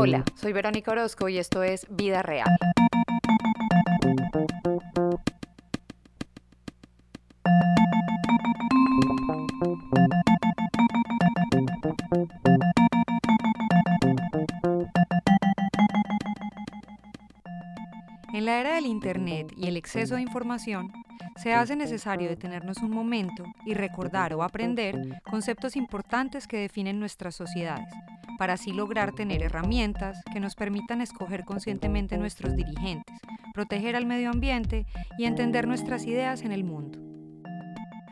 Hola, soy Verónica Orozco y esto es Vida Real. En la era del Internet y el exceso de información, se hace necesario detenernos un momento y recordar o aprender conceptos importantes que definen nuestras sociedades, para así lograr tener herramientas que nos permitan escoger conscientemente nuestros dirigentes, proteger al medio ambiente y entender nuestras ideas en el mundo.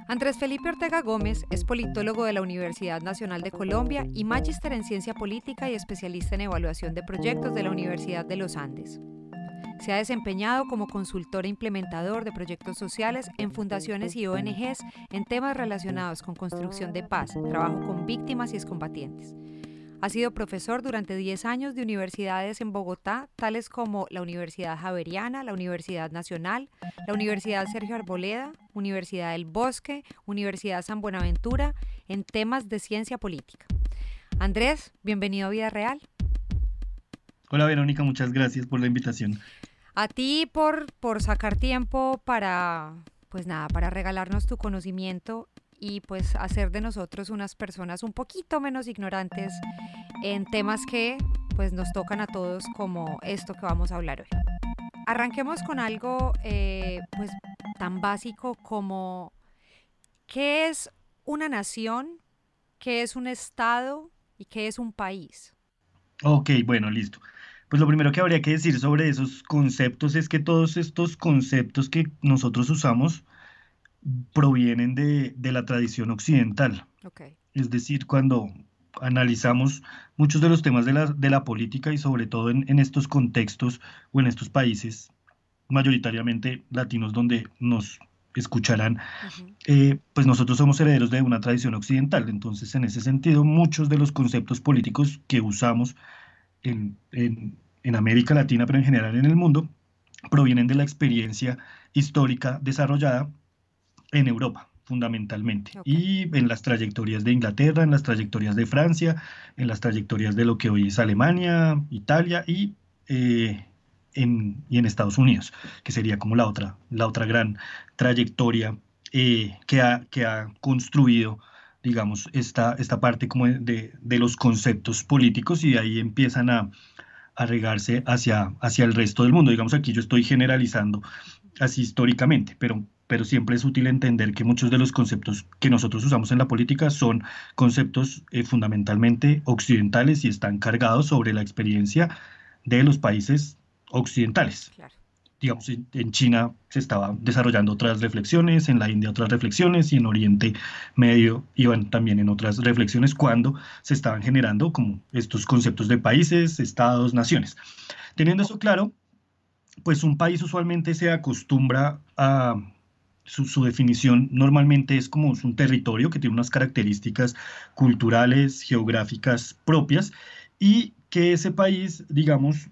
Andrés Felipe Ortega Gómez es politólogo de la Universidad Nacional de Colombia y magíster en ciencia política y especialista en evaluación de proyectos de la Universidad de los Andes. Se ha desempeñado como consultor e implementador de proyectos sociales en fundaciones y ONGs en temas relacionados con construcción de paz, trabajo con víctimas y excombatientes. Ha sido profesor durante 10 años de universidades en Bogotá, tales como la Universidad Javeriana, la Universidad Nacional, la Universidad Sergio Arboleda, Universidad del Bosque, Universidad San Buenaventura, en temas de ciencia política. Andrés, bienvenido a Vida Real. Hola Verónica, muchas gracias por la invitación. A ti por, por sacar tiempo para, pues nada, para regalarnos tu conocimiento y pues hacer de nosotros unas personas un poquito menos ignorantes en temas que pues nos tocan a todos como esto que vamos a hablar hoy. Arranquemos con algo eh, pues tan básico como ¿qué es una nación? ¿Qué es un estado? ¿Y qué es un país? Ok, bueno, listo. Pues lo primero que habría que decir sobre esos conceptos es que todos estos conceptos que nosotros usamos provienen de, la tradición occidental. Es decir, cuando analizamos muchos de los temas de la, política y sobre todo en, estos contextos o en estos países mayoritariamente latinos donde nos escucharán, eh, pues nosotros somos herederos de una tradición occidental. Entonces, en ese sentido, muchos de los conceptos políticos que usamos en, en América Latina, pero en general en el mundo, provienen de la experiencia histórica desarrollada en Europa fundamentalmente y en las trayectorias de Inglaterra, en las trayectorias de Francia, en las trayectorias de lo que hoy es Alemania, Italia y, eh, en, y en Estados Unidos, que sería como la otra, la otra gran trayectoria eh, que, ha, que ha construido digamos, esta, esta parte como de, de, los conceptos políticos y de ahí empiezan a, a regarse hacia, hacia el resto del mundo. Digamos, aquí yo estoy generalizando así históricamente, pero pero siempre es útil entender que muchos de los conceptos que nosotros usamos en la política son conceptos eh, fundamentalmente occidentales y están cargados sobre la experiencia de los países occidentales. Digamos, en China se estaban desarrollando otras reflexiones, en la India otras reflexiones y en Oriente Medio iban también en otras reflexiones cuando se estaban generando como estos conceptos de países, estados, naciones. Teniendo eso claro, pues un país usualmente se acostumbra a su, definición normalmente es como un territorio que tiene unas características culturales, geográficas propias y que ese país, digamos,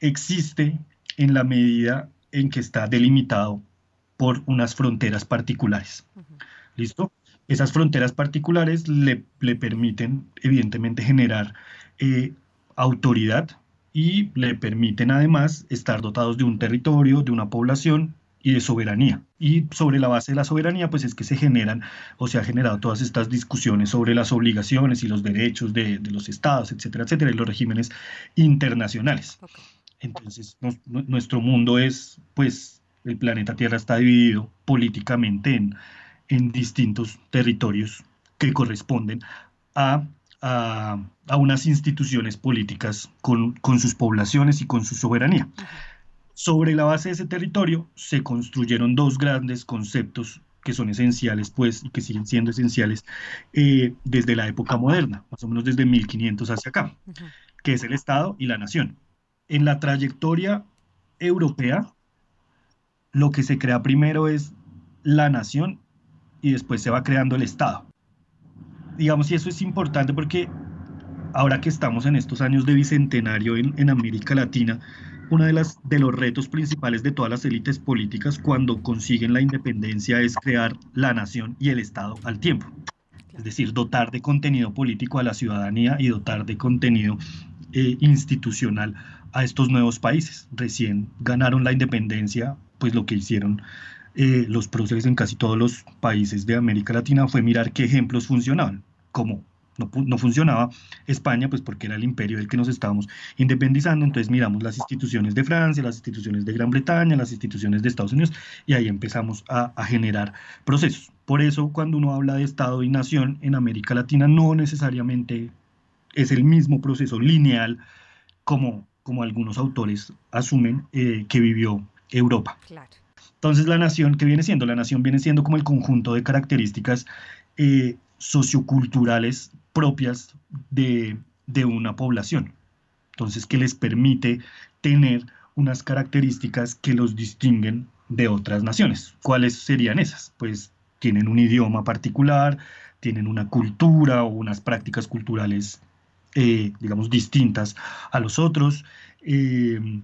existe en la medida en que está delimitado por unas fronteras particulares. ¿Listo? Esas fronteras particulares le, permiten, evidentemente, generar eh, autoridad y le permiten además estar dotados de un territorio, de una población y de soberanía. Y sobre la base de la soberanía, pues es que se generan o se ha generado todas estas discusiones sobre las obligaciones y los derechos de, los estados, etcétera, etcétera, y los regímenes internacionales. Entonces, nuestro mundo es, pues, el planeta Tierra está dividido políticamente en, en distintos territorios que corresponden a, a, a unas instituciones políticas con, con, sus poblaciones y con su soberanía. Sobre la base de ese territorio se construyeron dos grandes conceptos que son esenciales, pues, y que siguen siendo esenciales eh, desde la época moderna, más o menos desde 1500 hacia acá, que es el Estado y la nación. En la trayectoria europea, lo que se crea primero es la nación y después se va creando el Estado. Digamos, y eso es importante porque ahora que estamos en estos años de bicentenario en, en América Latina, uno de, las, de los retos principales de todas las élites políticas cuando consiguen la independencia es crear la nación y el Estado al tiempo. Es decir, dotar de contenido político a la ciudadanía y dotar de contenido eh, institucional a estos nuevos países. Recién ganaron la independencia, pues lo que hicieron eh, los próceres en casi todos los países de América Latina fue mirar qué ejemplos funcionaban, como no, funcionaba España, pues porque era el imperio del que nos estábamos independizando, entonces miramos las instituciones de Francia, las instituciones de Gran Bretaña, las instituciones de Estados Unidos, y ahí empezamos a, generar procesos. Por eso cuando uno habla de Estado y nación en América Latina no necesariamente es el mismo proceso lineal como, como algunos autores asumen eh, que vivió Europa. Entonces la nación, ¿qué viene siendo? La nación viene siendo como el conjunto de características eh, socioculturales propias de, una población. Entonces, que les permite tener unas características que los distinguen de otras naciones. ¿Cuáles serían esas? Pues tienen un idioma particular, tienen una cultura o unas prácticas culturales, eh, digamos, distintas a los otros, eh,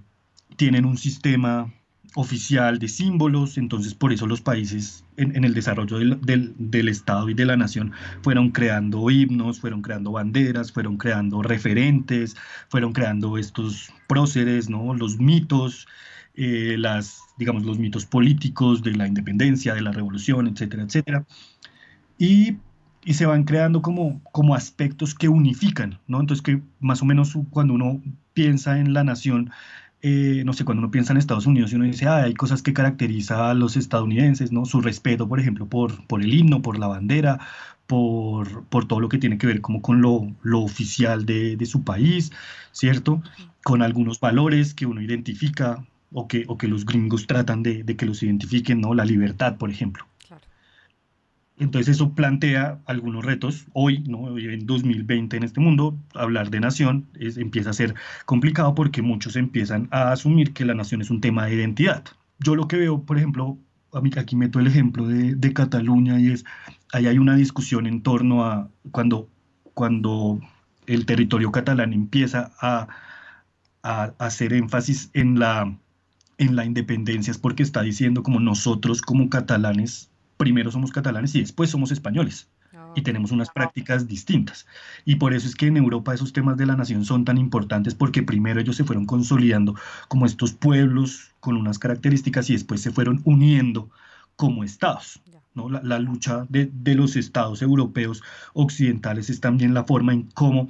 tienen un sistema oficial de símbolos, entonces por eso los países en, el desarrollo del, Estado y de la nación fueron creando himnos, fueron creando banderas, fueron creando referentes, fueron creando estos próceres, ¿no? los mitos, eh, las, digamos, los mitos políticos de la independencia, de la revolución, etcétera, etcétera. Y, y se van creando como, como aspectos que unifican, ¿no? Entonces que más o menos cuando uno piensa en la nación, eh, no sé, cuando uno piensa en Estados Unidos y uno dice, ah, hay cosas que caracterizan a los estadounidenses, ¿no? Su respeto, por ejemplo, por, por el himno, por la bandera, por, por todo lo que tiene que ver como con lo, lo oficial de, de, su país, ¿cierto? Con algunos valores que uno identifica o que, o que los gringos tratan de, de que los identifiquen, ¿no? La libertad, por ejemplo. Entonces eso plantea algunos retos. Hoy, ¿no? en 2020 en este mundo, hablar de nación empieza a ser complicado porque muchos empiezan a asumir que la nación es un tema de identidad. Yo lo que veo, por ejemplo, aquí meto el ejemplo de, de Cataluña y es, ahí hay una discusión en torno a cuando, cuando el territorio catalán empieza a, a, hacer énfasis en la, en la independencia, es porque está diciendo como nosotros como catalanes primero somos catalanes y después somos españoles. Y tenemos unas prácticas distintas. Y por eso es que en Europa esos temas de la nación son tan importantes porque primero ellos se fueron consolidando como estos pueblos con unas características y después se fueron uniendo como estados. ¿no? La, lucha de, de, los estados europeos occidentales es también la forma en cómo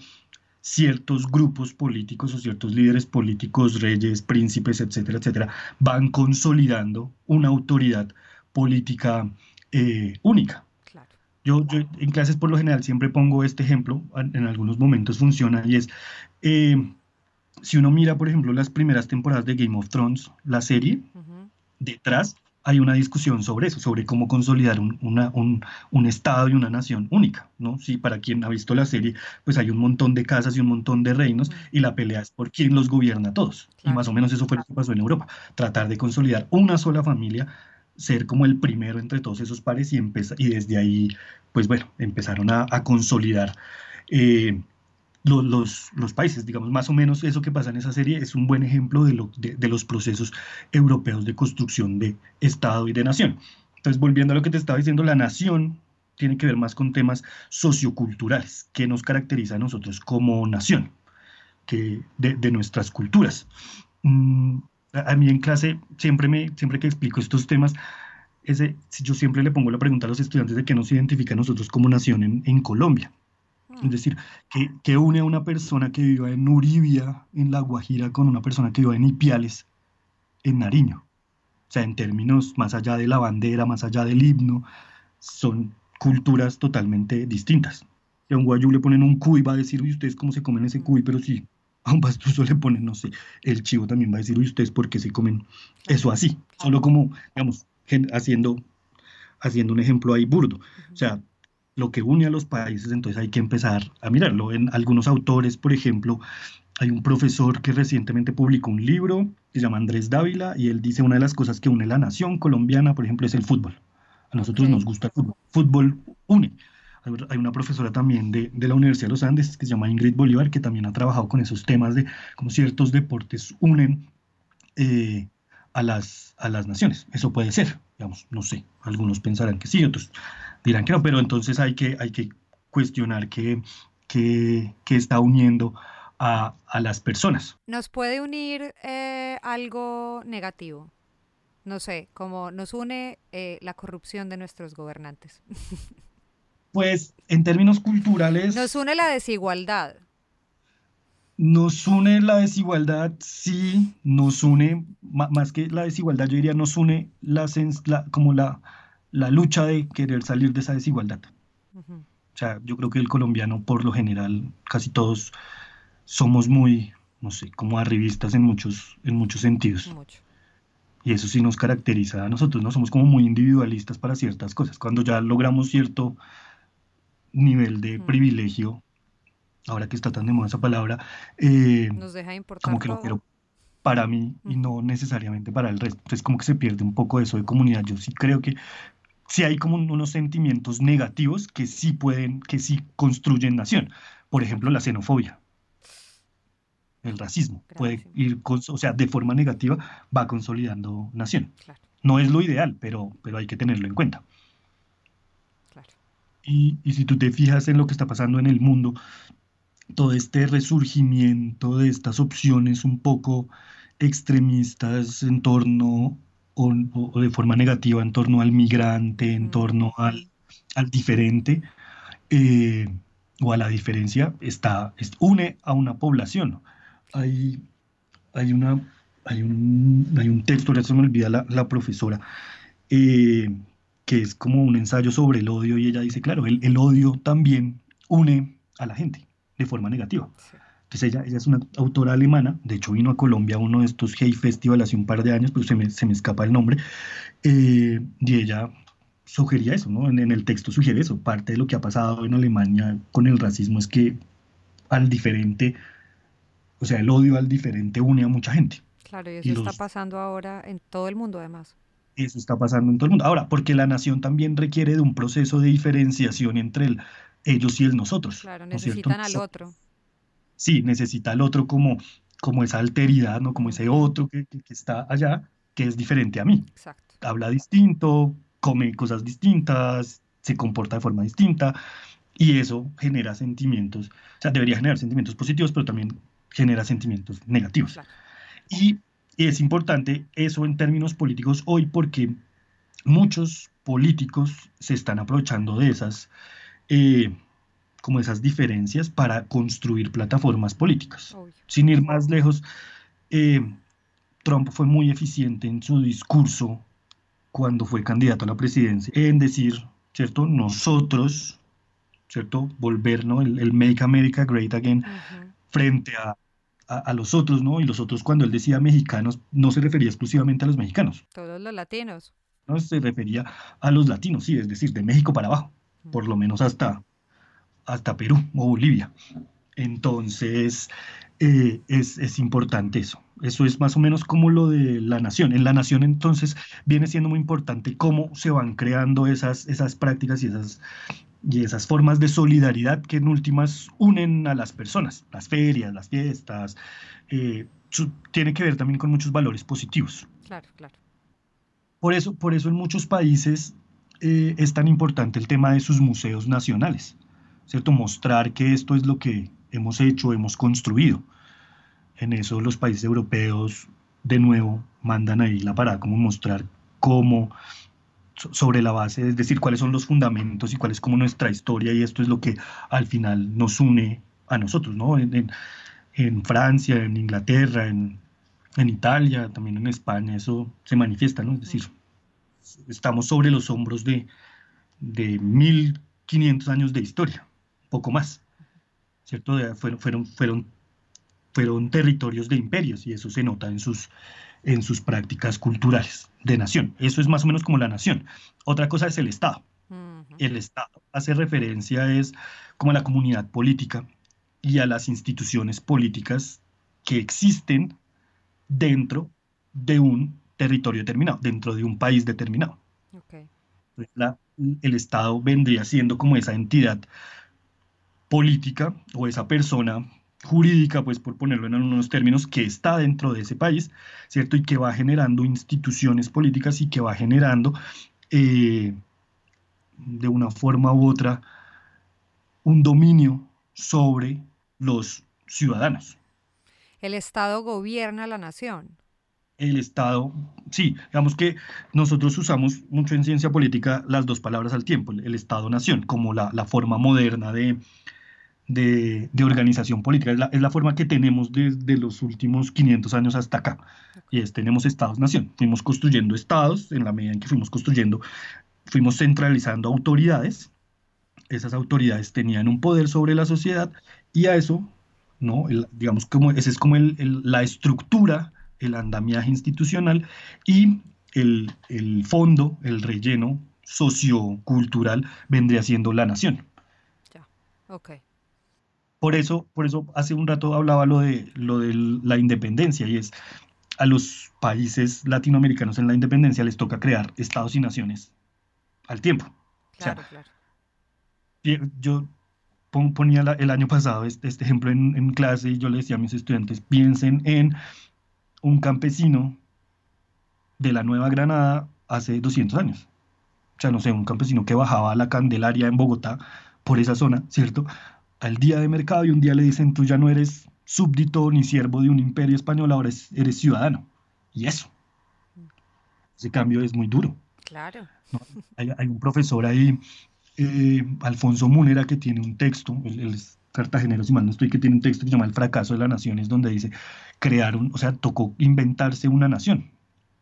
ciertos grupos políticos o ciertos líderes políticos, reyes, príncipes, etcétera, etcétera, van consolidando una autoridad política eh, única. Yo, en clases por lo general siempre pongo este ejemplo, en, algunos momentos funciona, y es, eh, si uno mira, por ejemplo, las primeras temporadas de Game of Thrones, la serie, detrás hay una discusión sobre eso, sobre cómo consolidar un, un, Estado y una nación única, ¿no? Sí, para quien ha visto la serie, pues hay un montón de casas y un montón de reinos, y la pelea es por quién los gobierna a todos. Y más o menos eso fue lo que pasó en Europa, tratar de consolidar una sola familia ser como el primero entre todos esos pares y, y desde ahí, pues bueno, empezaron a, consolidar eh, los, los, países. Digamos, más o menos eso que pasa en esa serie es un buen ejemplo de, lo, de, los procesos europeos de construcción de Estado y de nación. Entonces, volviendo a lo que te estaba diciendo, la nación tiene que ver más con temas socioculturales, que nos caracteriza a nosotros como nación, que de, de nuestras culturas. Mm, a mí en clase, siempre, me, siempre que explico estos temas, ese, yo siempre le pongo la pregunta a los estudiantes de qué nos identifica a nosotros como nación en, en Colombia. Es mm. decir, ¿qué, ¿qué, une a una persona que viva en Uribia, en La Guajira, con una persona que viva en Ipiales, en Nariño? O sea, en términos más allá de la bandera, más allá del himno, son culturas totalmente distintas. Si a un guayú le ponen un cuy, va a decir, uy, ¿ustedes cómo se comen ese cuy? Pero sí, a un pastuso le ponen, no sé, el chivo también va a decir, uy, ustedes por qué se comen eso así, solo como, digamos, haciendo, haciendo un ejemplo ahí burdo. O sea, lo que une a los países, entonces hay que empezar a mirarlo. En algunos autores, por ejemplo, hay un profesor que recientemente publicó un libro que se llama Andrés Dávila y él dice una de las cosas que une la nación colombiana, por ejemplo, es el fútbol. A nosotros nos gusta el fútbol. Fútbol une. Hay una profesora también de, de, la Universidad de los Andes que se llama Ingrid Bolívar, que también ha trabajado con esos temas de cómo ciertos deportes unen eh, a, las, a las naciones. Eso puede ser, digamos, no sé, algunos pensarán que sí, otros dirán que no, pero entonces hay que, hay que cuestionar qué, qué, qué está uniendo a, las personas. ¿Nos puede unir eh, algo negativo? No sé, como nos une eh, la corrupción de nuestros gobernantes. Pues en términos culturales... Nos une la desigualdad. Nos une la desigualdad, sí, nos une, más que la desigualdad, yo diría, nos une la, como la, la, lucha de querer salir de esa desigualdad. O sea, yo creo que el colombiano, por lo general, casi todos somos muy, no sé, como arribistas en muchos, en muchos sentidos. Y eso sí nos caracteriza a nosotros, ¿no? Somos como muy individualistas para ciertas cosas. Cuando ya logramos cierto nivel de privilegio, ahora que está tan de moda esa palabra, eh, Nos deja importar como que lo quiero para mí y no necesariamente para el resto. Entonces como que se pierde un poco eso de comunidad. Yo sí creo que sí hay como unos sentimientos negativos que sí pueden, que sí construyen nación. Por ejemplo, la xenofobia. El racismo puede ir, o sea, de forma negativa va consolidando nación. No es lo ideal, pero, pero hay que tenerlo en cuenta. Y, y si tú te fijas en lo que está pasando en el mundo, todo este resurgimiento de estas opciones un poco extremistas en torno o, de forma negativa en torno al migrante, en torno al, al diferente eh, o a la diferencia, está, une a una población. Hay, hay, una, hay, un, hay un texto, ya se me olvida la, la profesora, eh, que es como un ensayo sobre el odio y ella dice, claro, el, el odio también une a la gente de forma negativa. Entonces ella, ella es una autora alemana, de hecho vino a Colombia a uno de estos Hey Festival hace un par de años, pero se me, se me escapa el nombre, eh, y ella sugería eso, ¿no? En, el texto sugiere eso, parte de lo que ha pasado en Alemania con el racismo es que al diferente, o sea, el odio al diferente une a mucha gente. Claro, y eso está pasando ahora en todo el mundo además. Eso está pasando en todo el mundo. Ahora, porque la nación también requiere de un proceso de diferenciación entre el ellos y el nosotros. Claro, necesitan al otro. Sí, necesita al otro como, como esa alteridad, ¿no? Como ese otro que, está allá, que es diferente a mí. Exacto. Habla distinto, come cosas distintas, se comporta de forma distinta, y eso genera sentimientos, o sea, debería generar sentimientos positivos, pero también genera sentimientos negativos. Y, es importante eso en términos políticos hoy porque muchos políticos se están aprovechando de esas eh, como esas diferencias para construir plataformas políticas. Sin ir más lejos, eh, Trump fue muy eficiente en su discurso cuando fue candidato a la presidencia en decir, ¿cierto? Nosotros, ¿cierto? Volver, ¿no? El, Make America Great Again frente a, a, los otros, ¿no? Y los otros, cuando él decía mexicanos, no se refería exclusivamente a los mexicanos. Todos los latinos. No se refería a los latinos, sí, es decir, de México para abajo por lo menos hasta, hasta Perú o Bolivia. Entonces, eh, es, importante eso. Eso es más o menos como lo de la nación. En la nación entonces viene siendo muy importante cómo se van creando esas, esas prácticas y esas, y esas formas de solidaridad que en últimas unen a las personas. Las ferias, las fiestas. Eh, tiene que ver también con muchos valores positivos. Claro, claro. Por eso, por eso en muchos países eh, es tan importante el tema de sus museos nacionales, ¿cierto? Mostrar que esto es lo que hemos hecho, hemos construido. En eso los países europeos, de nuevo, mandan ahí la parada, como mostrar cómo, sobre la base, es decir, cuáles son los fundamentos y cuál es como nuestra historia, y esto es lo que al final nos une a nosotros, ¿no? En, Francia, en Inglaterra, en, en Italia, también en España, eso se manifiesta, ¿no? Es decir, estamos sobre los hombros de, de 1500 años de historia, poco más, ¿cierto? fueron, fueron, fueron, fueron territorios de imperios y eso se nota en sus, en sus prácticas culturales de nación. Eso es más o menos como la nación. Otra cosa es el Estado. El Estado hace referencia es como a la comunidad política y a las instituciones políticas que existen dentro de un territorio determinado, dentro de un país determinado. el Estado vendría siendo como esa entidad política o esa persona jurídica, pues por ponerlo en unos términos, que está dentro de ese país, ¿cierto? Y que va generando instituciones políticas y que va generando eh, de una forma u otra un dominio sobre los ciudadanos. El Estado gobierna la nación. El Estado, sí, digamos que nosotros usamos mucho en ciencia política las dos palabras al tiempo, el Estado-nación, como la, forma moderna de, de, organización política. Es la, es la, forma que tenemos desde los últimos 500 años hasta acá. Y es, tenemos estados-nación. Fuimos construyendo estados en la medida en que fuimos construyendo, fuimos centralizando autoridades. Esas autoridades tenían un poder sobre la sociedad y a eso, ¿no? digamos, como, esa es como el, la estructura, el andamiaje institucional y el, el fondo, el relleno sociocultural vendría siendo la nación. Ya, ok. Por eso, por eso hace un rato hablaba lo de, lo de la independencia y es a los países latinoamericanos en la independencia les toca crear estados y naciones al tiempo. Claro, claro. Yo ponía el año pasado este, este ejemplo en, en, clase y yo le decía a mis estudiantes, piensen en un campesino de la Nueva Granada hace 200 años. O sea, no sé, un campesino que bajaba a la Candelaria en Bogotá por esa zona, ¿cierto? Al día de mercado y un día le dicen, tú ya no eres súbdito ni siervo de un imperio español, ahora eres ciudadano. Y eso. Ese cambio es muy duro. Claro. Hay, un profesor ahí, eh, Alfonso Múnera, que tiene un texto, él, es cartagenero, si mal no estoy, que tiene un texto que se llama El fracaso de las naciones, donde dice, crear un, o sea, tocó inventarse una nación.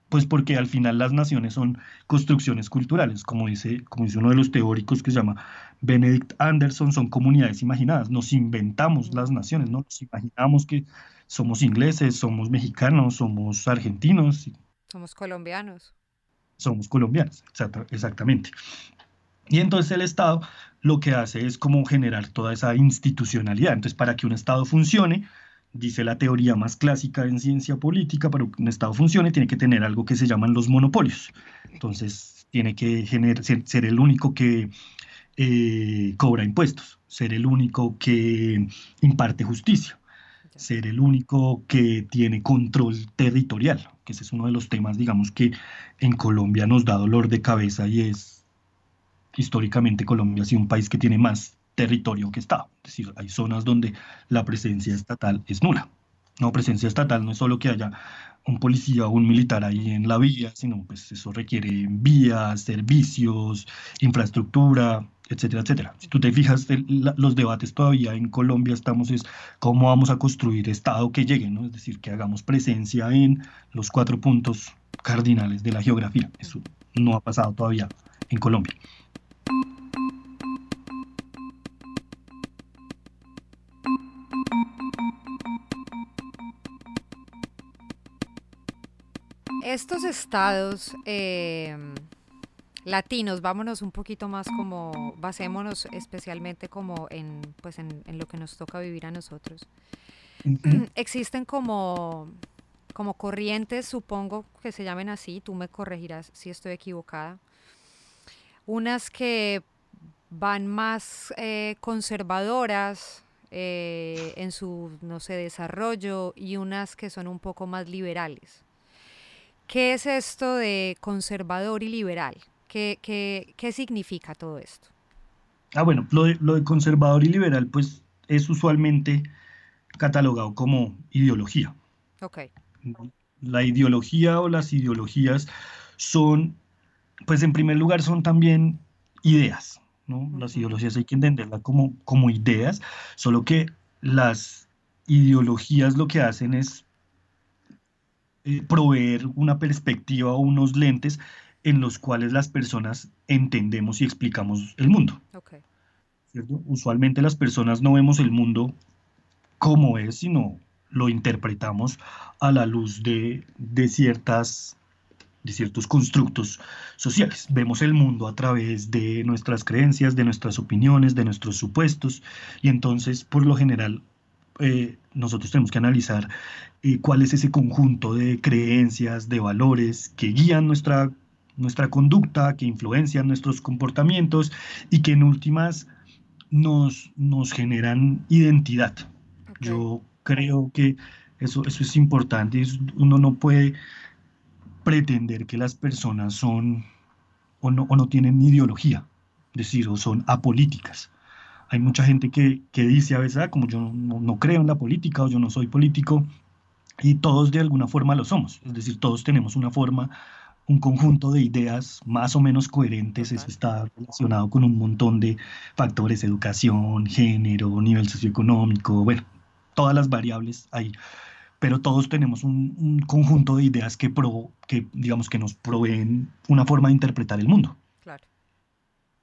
Pues porque al final las naciones son construcciones culturales, como dice, como dice uno de los teóricos que se llama Benedict Anderson, son comunidades imaginadas. Nos inventamos las naciones, ¿no? Nos imaginamos que somos ingleses, somos mexicanos, somos argentinos. Somos colombianos. Somos colombianos, exactamente. Y entonces el Estado lo que hace es como generar toda esa institucionalidad. Entonces, para que un Estado funcione, dice la teoría más clásica en ciencia política, para que un Estado funcione tiene que tener algo que se llaman los monopolios. Entonces, tiene que generar, ser, el único que eh, cobra impuestos, ser el único que imparte justicia, ser el único que tiene control territorial, que ese es uno de los temas, digamos, que en Colombia nos da dolor de cabeza y es históricamente Colombia ha sido un país que tiene más territorio que Estado. Es decir, hay zonas donde la presencia estatal es nula. No, presencia estatal no es solo que haya un policía o un militar ahí en la vía, sino pues eso requiere vías, servicios, infraestructura, etcétera, etcétera. Si tú te fijas, los debates todavía en Colombia estamos es cómo vamos a construir Estado que llegue, ¿no? Es decir, que hagamos presencia en los cuatro puntos cardinales de la geografía. Eso no ha pasado todavía en Colombia. Estos estados em, latinos, vámonos un poquito más como, basémonos especialmente como en, pues en, lo que nos toca vivir a nosotros. Existen como, como corrientes, supongo que se llamen así, tú me corregirás si estoy equivocada. Unas que van más eh, conservadoras eh, en su, no sé, desarrollo y unas que son un poco más liberales. ¿Qué es esto de conservador y liberal? ¿Qué, qué, significa todo esto? Ah, bueno, lo de, lo de conservador y liberal, pues es usualmente catalogado como ideología. Ok. La ideología o las ideologías son, pues en primer lugar, son también ideas, ¿no? Las ideologías hay que entenderlas como, como ideas, solo que las ideologías lo que hacen es eh, proveer una perspectiva o unos lentes en los cuales las personas entendemos y explicamos el mundo. Usualmente las personas no vemos el mundo como es, sino lo interpretamos a la luz de, de, ciertas, de ciertos constructos sociales. Vemos el mundo a través de nuestras creencias, de nuestras opiniones, de nuestros supuestos, y entonces, por lo general, eh, nosotros tenemos que analizar eh, cuál es ese conjunto de creencias, de valores que guían nuestra, nuestra conducta, que influencian nuestros comportamientos y que en últimas nos, nos generan identidad. Yo creo que eso, eso es importante. Uno no puede pretender que las personas son o no, o no tienen ideología, es decir, o son apolíticas hay mucha gente que, dice a veces, ah, como yo no, creo en la política o yo no soy político, y todos de alguna forma lo somos, es decir, todos tenemos una forma, un conjunto de ideas más o menos coherentes, eso está relacionado con un montón de factores, educación, género, nivel socioeconómico, bueno, todas las variables ahí pero todos tenemos un, conjunto de ideas que, pro, que, digamos, que nos proveen una forma de interpretar el mundo. Claro.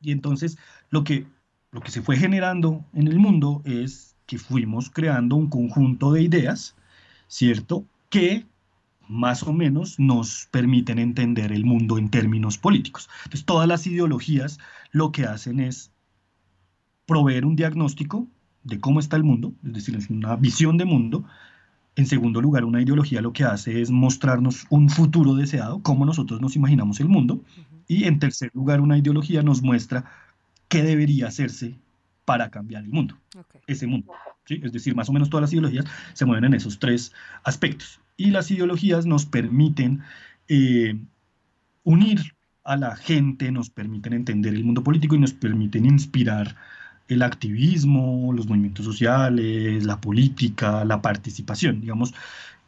Y entonces lo que, lo que se fue generando en el mundo es que fuimos creando un conjunto de ideas, ¿cierto? Que más o menos nos permiten entender el mundo en términos políticos. Entonces, todas las ideologías lo que hacen es proveer un diagnóstico de cómo está el mundo, es decir, es una visión de mundo, en segundo lugar, una ideología lo que hace es mostrarnos un futuro deseado, cómo nosotros nos imaginamos el mundo. Y en tercer lugar, una ideología nos muestra qué debería hacerse para cambiar el mundo, ese mundo. ¿sí? Es decir, más o menos todas las ideologías se mueven en esos tres aspectos. Y las ideologías nos permiten eh, unir a la gente, nos permiten entender el mundo político y nos permiten inspirar el activismo, los movimientos sociales, la política, la participación. Digamos,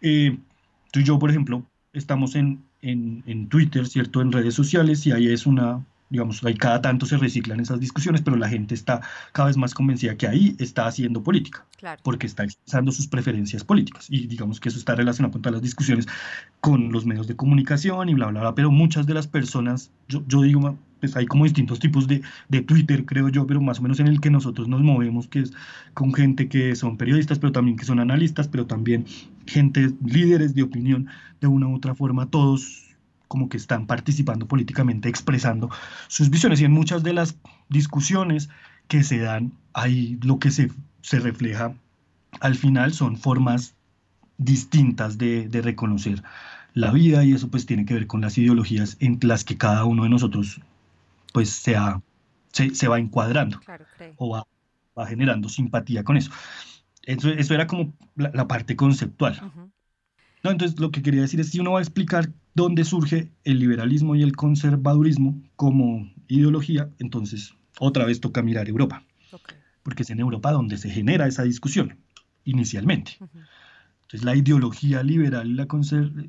eh, tú y yo, por ejemplo, estamos en, en, en, Twitter, ¿cierto? En redes sociales y ahí es una, digamos, ahí cada tanto se reciclan esas discusiones, pero la gente está cada vez más convencida que ahí está haciendo política, porque está expresando sus preferencias políticas. Y digamos que eso está relacionado con todas las discusiones con los medios de comunicación y bla, bla, bla, pero muchas de las personas, yo, yo digo, pues hay como distintos tipos de, de, Twitter, creo yo, pero más o menos en el que nosotros nos movemos, que es con gente que son periodistas, pero también que son analistas, pero también gente, líderes de opinión, de una u otra forma, todos como que están participando políticamente, expresando sus visiones. Y en muchas de las discusiones que se dan, ahí lo que se, se refleja al final son formas distintas de, de, reconocer la vida y eso pues tiene que ver con las ideologías en las que cada uno de nosotros pues se, se, va encuadrando o va, va, generando simpatía con eso. Eso, eso era como la, parte conceptual. no, entonces lo que quería decir es si uno va a explicar dónde surge el liberalismo y el conservadurismo como ideología, entonces otra vez toca mirar Europa, porque es en Europa donde se genera esa discusión inicialmente. Entonces la ideología liberal, la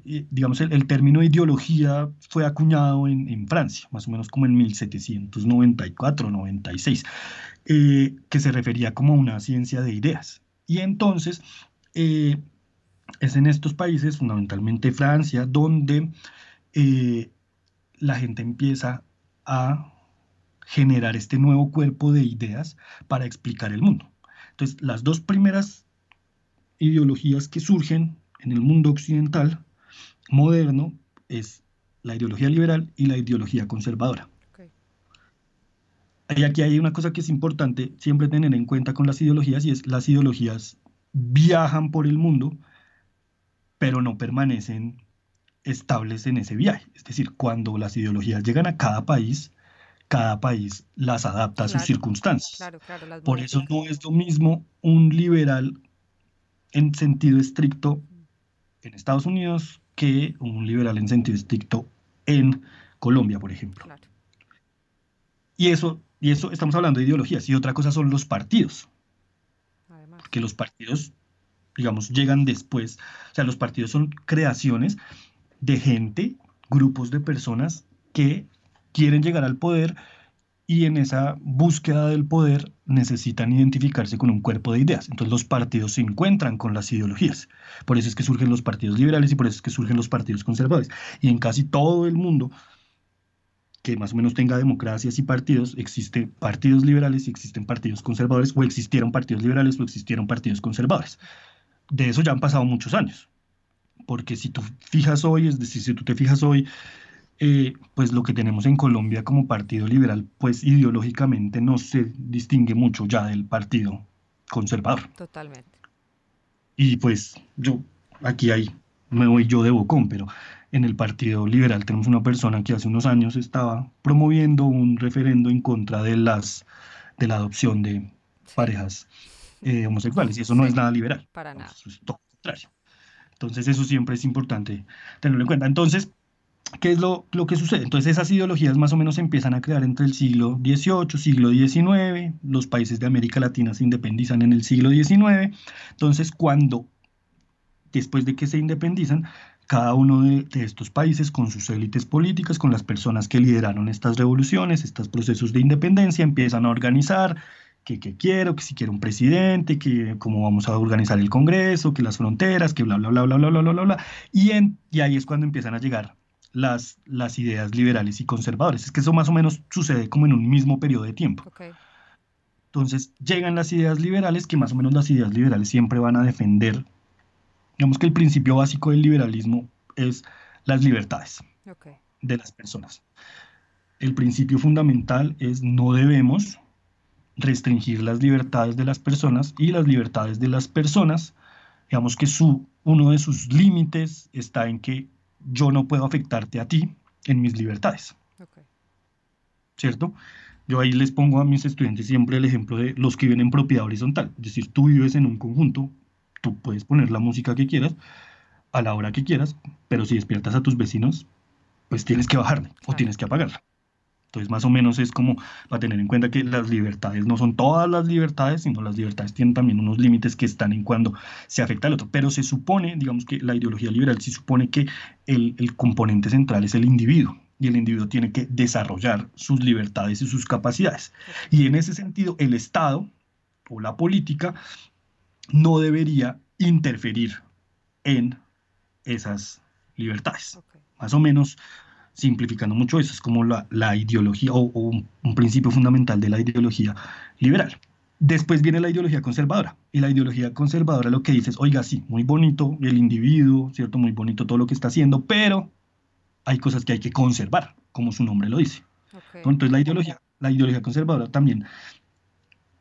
digamos, el, término ideología fue acuñado en, Francia, más o menos como en 1794-96, eh, que se refería como una ciencia de ideas. Y entonces eh, es en estos países, fundamentalmente Francia, donde eh, la gente empieza a generar este nuevo cuerpo de ideas para explicar el mundo. Entonces, las dos primeras ideologías que surgen en el mundo occidental moderno es la ideología liberal y la ideología conservadora. Y aquí hay una cosa que es importante siempre tener en cuenta con las ideologías y es las ideologías viajan por el mundo pero no permanecen estables en ese viaje. Es decir, cuando las ideologías llegan a cada país, cada país las adapta a sus circunstancias. Por eso no es lo mismo un liberal en sentido estricto en Estados Unidos que un liberal en sentido estricto en Colombia, por ejemplo. Y eso, y eso estamos hablando de ideologías. Y otra cosa son los partidos. Porque los partidos digamos, llegan después. O sea, los partidos son creaciones de gente, grupos de personas que quieren llegar al poder y en esa búsqueda del poder necesitan identificarse con un cuerpo de ideas. Entonces los partidos se encuentran con las ideologías. Por eso es que surgen los partidos liberales y por eso es que surgen los partidos conservadores. Y en casi todo el mundo que más o menos tenga democracias y partidos, existen partidos liberales y existen partidos conservadores, o existieron partidos liberales o existieron partidos conservadores de eso ya han pasado muchos años. Porque si tú fijas hoy, es decir, si tú te fijas hoy, eh, pues lo que tenemos en Colombia como Partido Liberal, pues ideológicamente no se distingue mucho ya del Partido Conservador. Totalmente. Y pues yo, aquí ahí me voy yo de bocón, pero en el Partido Liberal tenemos una persona que hace unos años estaba promoviendo un referendo en contra de las de la adopción de parejas eh, homosexuales, y eso no es nada liberal. Para nada. es todo lo contrario. Entonces eso siempre es importante tenerlo en cuenta. Entonces, ¿qué es lo, lo, que sucede? Entonces esas ideologías más o menos se empiezan a crear entre el siglo XVIII, siglo XIX, los países de América Latina se independizan en el siglo XIX, entonces cuando, después de que se independizan, cada uno de, estos países con sus élites políticas, con las personas que lideraron estas revoluciones, estos procesos de independencia, empiezan a organizar que, que, quiero, que si quiero un presidente, que cómo vamos a organizar el Congreso, que las fronteras, que bla, bla, bla, bla, bla, bla, bla, bla. bla. Y, en, y ahí es cuando empiezan a llegar las, las ideas liberales y conservadoras. Es que eso más o menos sucede como en un mismo periodo de tiempo. Okay. Entonces llegan las ideas liberales, que más o menos las ideas liberales siempre van a defender, digamos que el principio básico del liberalismo es las libertades okay. de las personas. El principio fundamental es no debemos restringir las libertades de las personas y las libertades de las personas, digamos que su, uno de sus límites está en que yo no puedo afectarte a ti en mis libertades. ¿Cierto? Yo ahí les pongo a mis estudiantes siempre el ejemplo de los que viven en propiedad horizontal. Es decir, tú vives en un conjunto, tú puedes poner la música que quieras, a la hora que quieras, pero si despiertas a tus vecinos, pues tienes que bajarle o tienes que apagarla. Entonces, más o menos es como para tener en cuenta que las libertades no son todas las libertades, sino las libertades tienen también unos límites que están en cuando se afecta al otro. Pero se supone, digamos que la ideología liberal se supone que el, el componente central es el individuo y el individuo tiene que desarrollar sus libertades y sus capacidades. Y en ese sentido, el Estado o la política no debería interferir en esas libertades. Más o menos, simplificando mucho eso, es como la, ideología o, un, principio fundamental de la ideología liberal. Después viene la ideología conservadora. Y la ideología conservadora lo que dice es, oiga, sí, muy bonito el individuo, ¿cierto? Muy bonito todo lo que está haciendo, pero hay cosas que hay que conservar, como su nombre lo dice. Entonces la ideología, la ideología conservadora también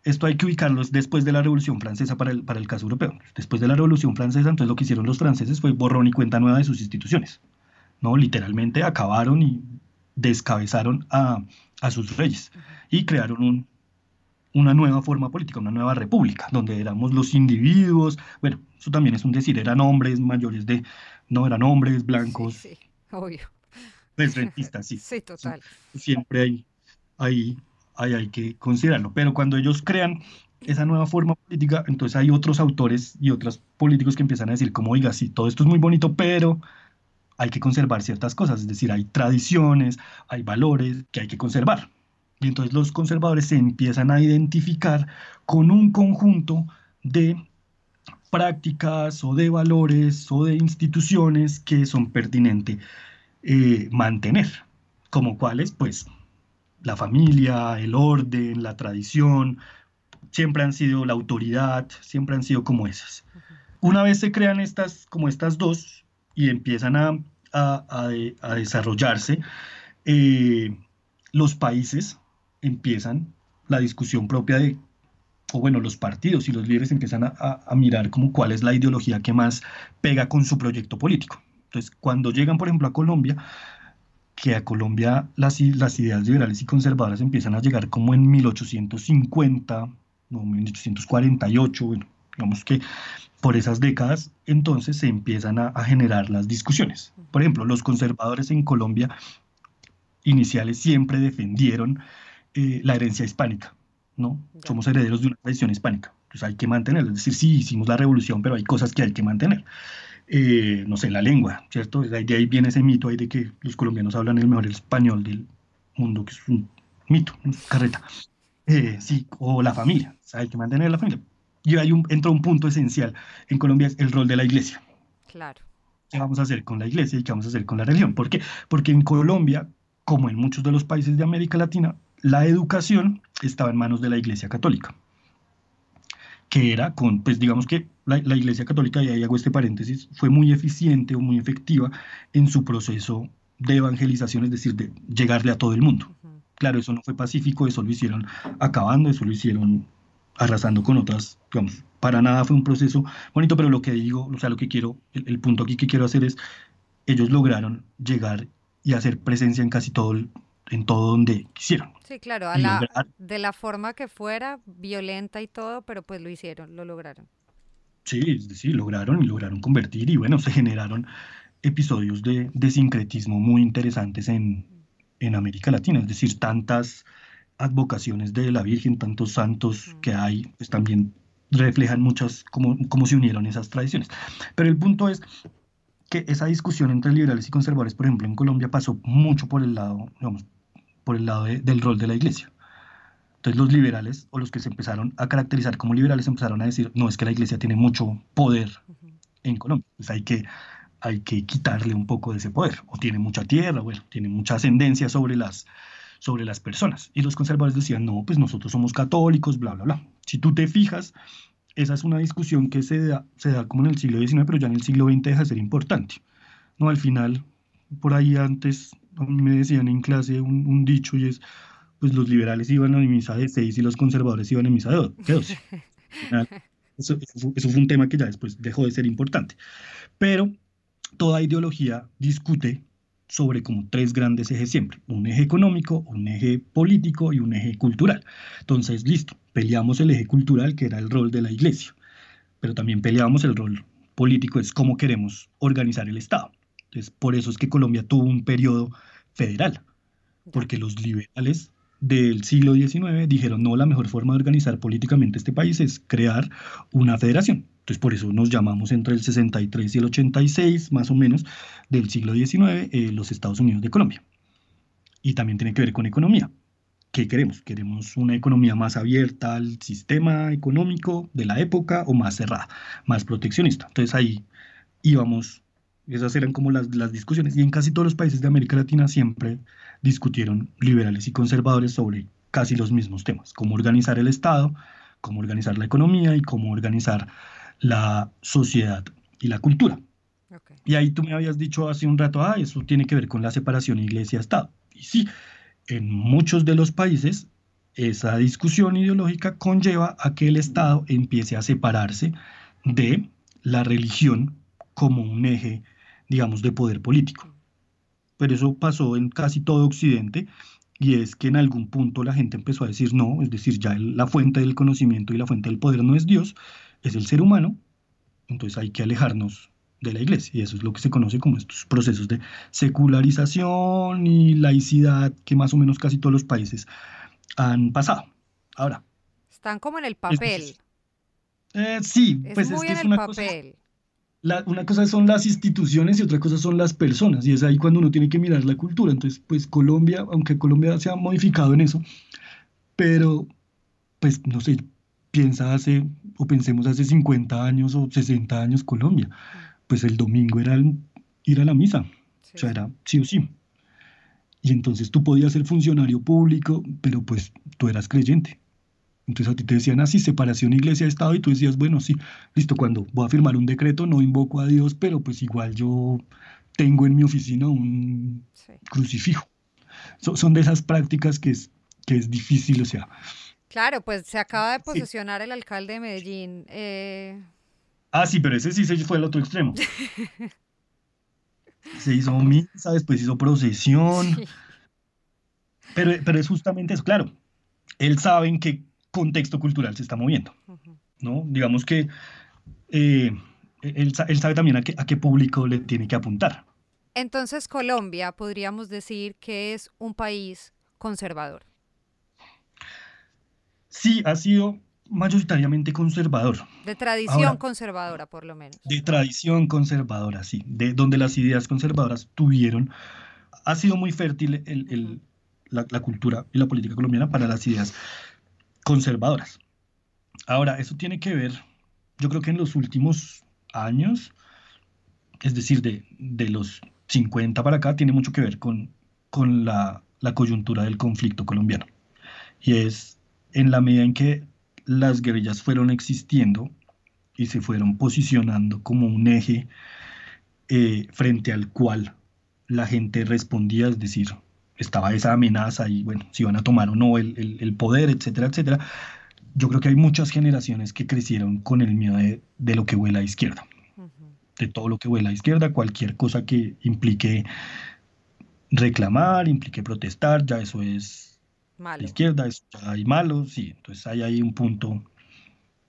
esto hay que ubicarlos después de la Revolución Francesa para el, para el caso europeo. Después de la Revolución Francesa, entonces lo que hicieron los franceses fue borrón y cuenta nueva de sus instituciones. ¿No? Literalmente acabaron y descabezaron a, a sus reyes y crearon un, una nueva forma política, una nueva república, donde éramos los individuos, bueno, eso también es un decir, eran hombres mayores de, no eran hombres blancos. Sí, obvio. Pues rentistas, sí. Sí, total. Siempre hay, hay ahí hay que considerarlo. Pero cuando ellos crean esa nueva forma política, entonces hay otros autores y otros políticos que empiezan a decir como, oiga, sí, todo esto es muy bonito, pero hay que conservar ciertas cosas, es decir, hay tradiciones, hay valores que hay que conservar. Y entonces los conservadores se empiezan a identificar con un conjunto de prácticas o de valores o de instituciones que son pertinentes eh, mantener, como cuáles, pues la familia, el orden, la tradición, siempre han sido la autoridad, siempre han sido como esas. Una vez se crean estas, como estas dos, y empiezan a, a, desarrollarse, eh, los países empiezan la discusión propia de, o bueno, los partidos y los líderes empiezan a, a, mirar como cuál es la ideología que más pega con su proyecto político. Entonces, cuando llegan, por ejemplo, a Colombia, que a Colombia las, las ideas liberales y conservadoras empiezan a llegar como en 1850 o 1848, bueno, digamos que por esas décadas, entonces se empiezan a, generar las discusiones. Por ejemplo, los conservadores en Colombia iniciales siempre defendieron eh, la herencia hispánica, ¿no? Somos herederos de una tradición hispánica, entonces hay que mantenerla, es decir, sí, hicimos la revolución, pero hay cosas que hay que mantener. Eh, no sé, la lengua, ¿cierto? De ahí viene ese mito ahí de que los colombianos hablan el mejor español del mundo, que es un mito, una carreta. Eh, sí, o la familia, hay que mantener la familia. Y ahí un, entra un punto esencial en Colombia, es el rol de la iglesia. Claro. ¿Qué vamos a hacer con la iglesia y qué vamos a hacer con la religión? ¿Por qué? Porque en Colombia, como en muchos de los países de América Latina, la educación estaba en manos de la iglesia católica que era con, pues digamos que la, Iglesia Católica, y ahí hago este paréntesis, fue muy eficiente o muy efectiva en su proceso de evangelización, es decir, de llegarle a todo el mundo. Claro, eso no fue pacífico, eso lo hicieron acabando, eso lo hicieron arrasando con otras, digamos, para nada fue un proceso bonito, pero lo que digo, o sea, lo que quiero, el, punto aquí que quiero hacer es, ellos lograron llegar y hacer presencia en casi todo el, en todo donde quisieron. Sí, claro, de la forma que fuera, violenta y todo, pero pues lo hicieron, lo lograron. Sí, sí, lograron y lograron convertir y bueno, se generaron episodios de, de sincretismo muy interesantes en, en América Latina, es decir, tantas advocaciones de la Virgen, tantos santos que hay, pues también reflejan muchas, cómo, cómo se unieron esas tradiciones. Pero el punto es que esa discusión entre liberales y conservadores, por ejemplo, en Colombia pasó mucho por el lado, digamos, por el lado del rol de la iglesia. Entonces los liberales o los que se empezaron a caracterizar como liberales empezaron a decir, no, es que la iglesia tiene mucho poder en Colombia, pues hay que, hay que quitarle un poco de ese poder, o tiene mucha tierra, bueno, tiene mucha ascendencia sobre las, sobre las personas. Y los conservadores decían, no, pues nosotros somos católicos, bla, bla, bla. Si tú te fijas, esa es una discusión que se da, se da como en el siglo XIX, pero ya en el siglo XX deja de ser importante. No, al final, por ahí antes me decían en clase un, un dicho y es, pues los liberales iban a misa de seis y los conservadores iban a misa de doce. Eso, eso, fue un tema que ya después dejó de ser importante. Pero toda ideología discute sobre como tres grandes ejes siempre, un eje económico, un eje político y un eje cultural. Entonces, listo, peleamos el eje cultural, que era el rol de la iglesia, pero también peleamos el rol político, es cómo queremos organizar el Estado. Entonces, por eso es que Colombia tuvo un periodo federal, porque los liberales del siglo XIX dijeron, no, la mejor forma de organizar políticamente este país es crear una federación. Entonces, por eso nos llamamos entre el 63 y el 86, más o menos, del siglo XIX, eh, los Estados Unidos de Colombia. Y también tiene que ver con economía. ¿Qué queremos? ¿Queremos una economía más abierta al sistema económico de la época o más cerrada, más proteccionista? Entonces ahí íbamos, esas eran como las, las discusiones. Y en casi todos los países de América Latina siempre discutieron liberales y conservadores sobre casi los mismos temas, cómo organizar el Estado, cómo organizar la economía y cómo organizar la sociedad y la cultura. Y ahí tú me habías dicho hace un rato, ah, eso tiene que ver con la separación iglesia-estado. Y sí, en muchos de los países esa discusión ideológica conlleva a que el Estado empiece a separarse de la religión como un eje, digamos, de poder político pero eso pasó en casi todo Occidente y es que en algún punto la gente empezó a decir no, es decir, ya la fuente del conocimiento y la fuente del poder no es Dios, es el ser humano, entonces hay que alejarnos de la iglesia y eso es lo que se conoce como estos procesos de secularización y laicidad que más o menos casi todos los países han pasado. Ahora. Están como en el papel. Eh, sí, pues es que es una papel una cosa son las instituciones y otra cosa son las personas, y es ahí cuando uno tiene que mirar la cultura. Entonces, pues Colombia, aunque Colombia se ha modificado en eso, pero, pues, no sé, piensa hace, o pensemos hace 50 años o 60 años Colombia, pues el domingo era ir a la misa, o sea, era sí o sí. Y entonces tú podías ser funcionario público, pero pues tú eras creyente. Entonces a ti te decían así, separación iglesia-estado, y tú decías, bueno, sí, listo, cuando voy a firmar un decreto no invoco a Dios, pero pues igual yo tengo en mi oficina un crucifijo. son de esas prácticas que es, que es difícil, o sea. Claro, pues se acaba de posesionar el alcalde de Medellín. Eh. Ah, sí, pero ese sí se fue al otro extremo. se hizo misa, después hizo procesión. Pero, pero es justamente eso, claro. Él sabe en qué contexto cultural se está moviendo. ¿no? Digamos que eh, él, sabe también a qué, a qué público le tiene que apuntar. Entonces Colombia podríamos decir que es un país conservador. Sí, ha sido mayoritariamente conservador. De tradición conservadora, por lo menos. De tradición conservadora, sí. De donde las ideas conservadoras tuvieron. Ha sido muy fértil el, la, la, cultura y la política colombiana para las ideas conservadoras. Ahora, eso tiene que ver, yo creo que en los últimos años, es decir, de, los 50 para acá, tiene mucho que ver con, con la, la coyuntura del conflicto colombiano. Y es en la medida en que las guerrillas fueron existiendo y se fueron posicionando como un eje eh, frente al cual la gente respondía, es decir, estaba esa amenaza y bueno, si iban a tomar o no el, el, poder, etcétera, etcétera. Yo creo que hay muchas generaciones que crecieron con el miedo de, de lo que vuela a izquierda, de todo lo que vuela a izquierda, cualquier cosa que implique reclamar, implique protestar, ya eso es malo. izquierda, eso ya hay malo, sí, entonces hay ahí un punto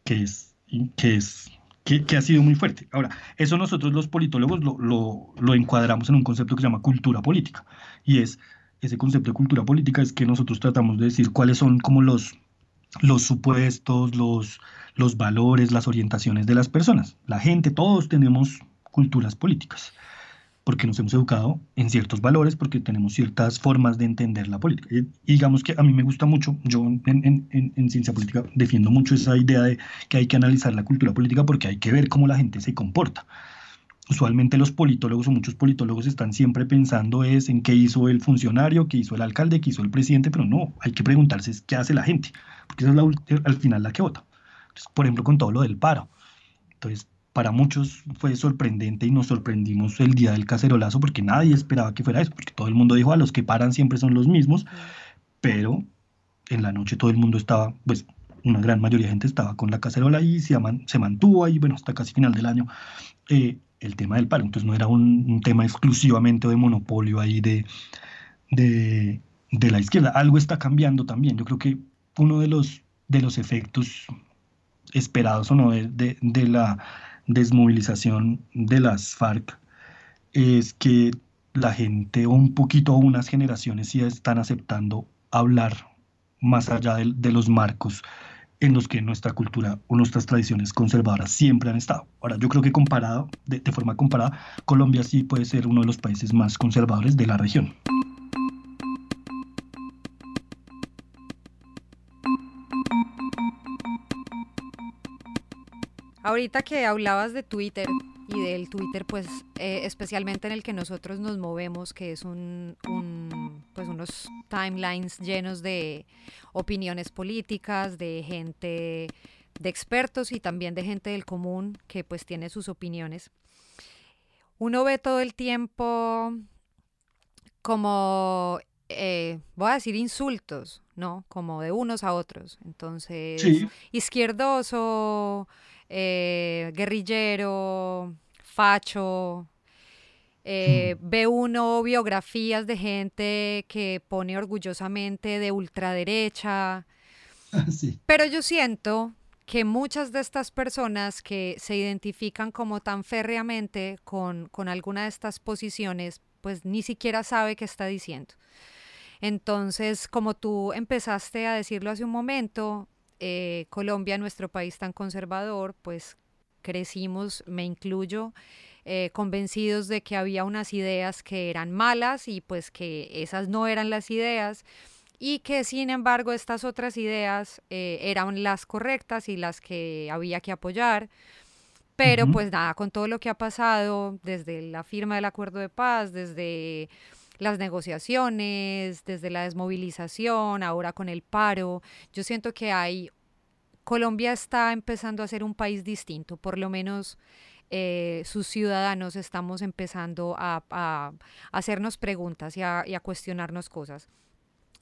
que es, que es que, ha sido muy fuerte. Ahora, eso nosotros los politólogos lo, lo, lo, encuadramos en un concepto que se llama cultura política. Y es, ese concepto de cultura política es que nosotros tratamos de decir cuáles son como los, los supuestos, los, los valores, las orientaciones de las personas. La gente, todos tenemos culturas políticas porque nos hemos educado en ciertos valores, porque tenemos ciertas formas de entender la política. Y, digamos que a mí me gusta mucho, yo en, en, ciencia política defiendo mucho esa idea de que hay que analizar la cultura política porque hay que ver cómo la gente se comporta. Usualmente los politólogos o muchos politólogos están siempre pensando es en qué hizo el funcionario, qué hizo el alcalde, qué hizo el presidente, pero no, hay que preguntarse qué hace la gente, porque esa es la, al final la que vota. Entonces, por ejemplo, con todo lo del paro. Entonces, para muchos fue sorprendente y nos sorprendimos el día del cacerolazo porque nadie esperaba que fuera eso, porque todo el mundo dijo, a ah, los que paran siempre son los mismos, pero en la noche todo el mundo estaba, pues una gran mayoría de gente estaba con la cacerola y se, mantuvo ahí, bueno, hasta casi final del año, eh, el tema del paro. Entonces no era un, tema exclusivamente de monopolio ahí de, de, de, la izquierda. Algo está cambiando también. Yo creo que uno de los, de los efectos esperados o no de, de la desmovilización de las FARC es que la gente o un poquito o unas generaciones ya están aceptando hablar más allá de, los marcos en los que nuestra cultura o nuestras tradiciones conservadoras siempre han estado. Ahora, yo creo que comparado, de forma comparada, Colombia sí puede ser uno de los países más conservadores de la región. Ahorita que hablabas de Twitter y del Twitter, pues eh, especialmente en el que nosotros nos movemos, que es un, pues unos timelines llenos de opiniones políticas, de gente, de expertos y también de gente del común que pues tiene sus opiniones. Uno ve todo el tiempo como, eh, voy a decir insultos, ¿no? Como de unos a otros. Entonces, izquierdoso eh, guerrillero, facho. Eh, hmm. Ve uno biografías de gente que pone orgullosamente de ultraderecha. Pero yo siento que muchas de estas personas que se identifican como tan férreamente con, con alguna de estas posiciones, pues ni siquiera sabe qué está diciendo. Entonces, como tú empezaste a decirlo hace un momento, eh, Colombia, nuestro país tan conservador, pues crecimos, me incluyo, eh, convencidos de que había unas ideas que eran malas y pues que esas no eran las ideas y que sin embargo estas otras ideas eh, eran las correctas y las que había que apoyar. Pero pues nada, con todo lo que ha pasado desde la firma del acuerdo de paz, desde las negociaciones, desde la desmovilización, ahora con el paro. Yo siento que hay, Colombia está empezando a ser un país distinto, por lo menos eh, sus ciudadanos estamos empezando a, hacernos preguntas y a, cuestionarnos cosas.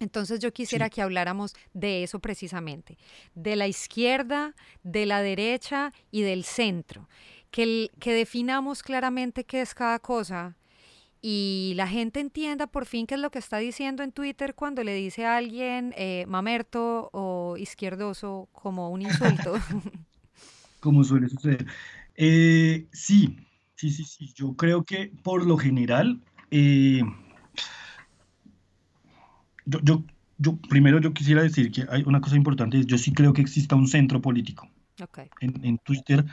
Entonces yo quisiera que habláramos de eso precisamente, de la izquierda, de la derecha y del centro, que, que definamos claramente qué es cada cosa y la gente entienda por fin qué es lo que está diciendo en Twitter cuando le dice a alguien eh, mamerto o izquierdoso como un insulto. como suele suceder. Eh, sí, sí, sí, sí. Yo creo que por lo general, eh, yo, yo, primero yo quisiera decir que hay una cosa importante, yo sí creo que exista un centro político. En, en, Twitter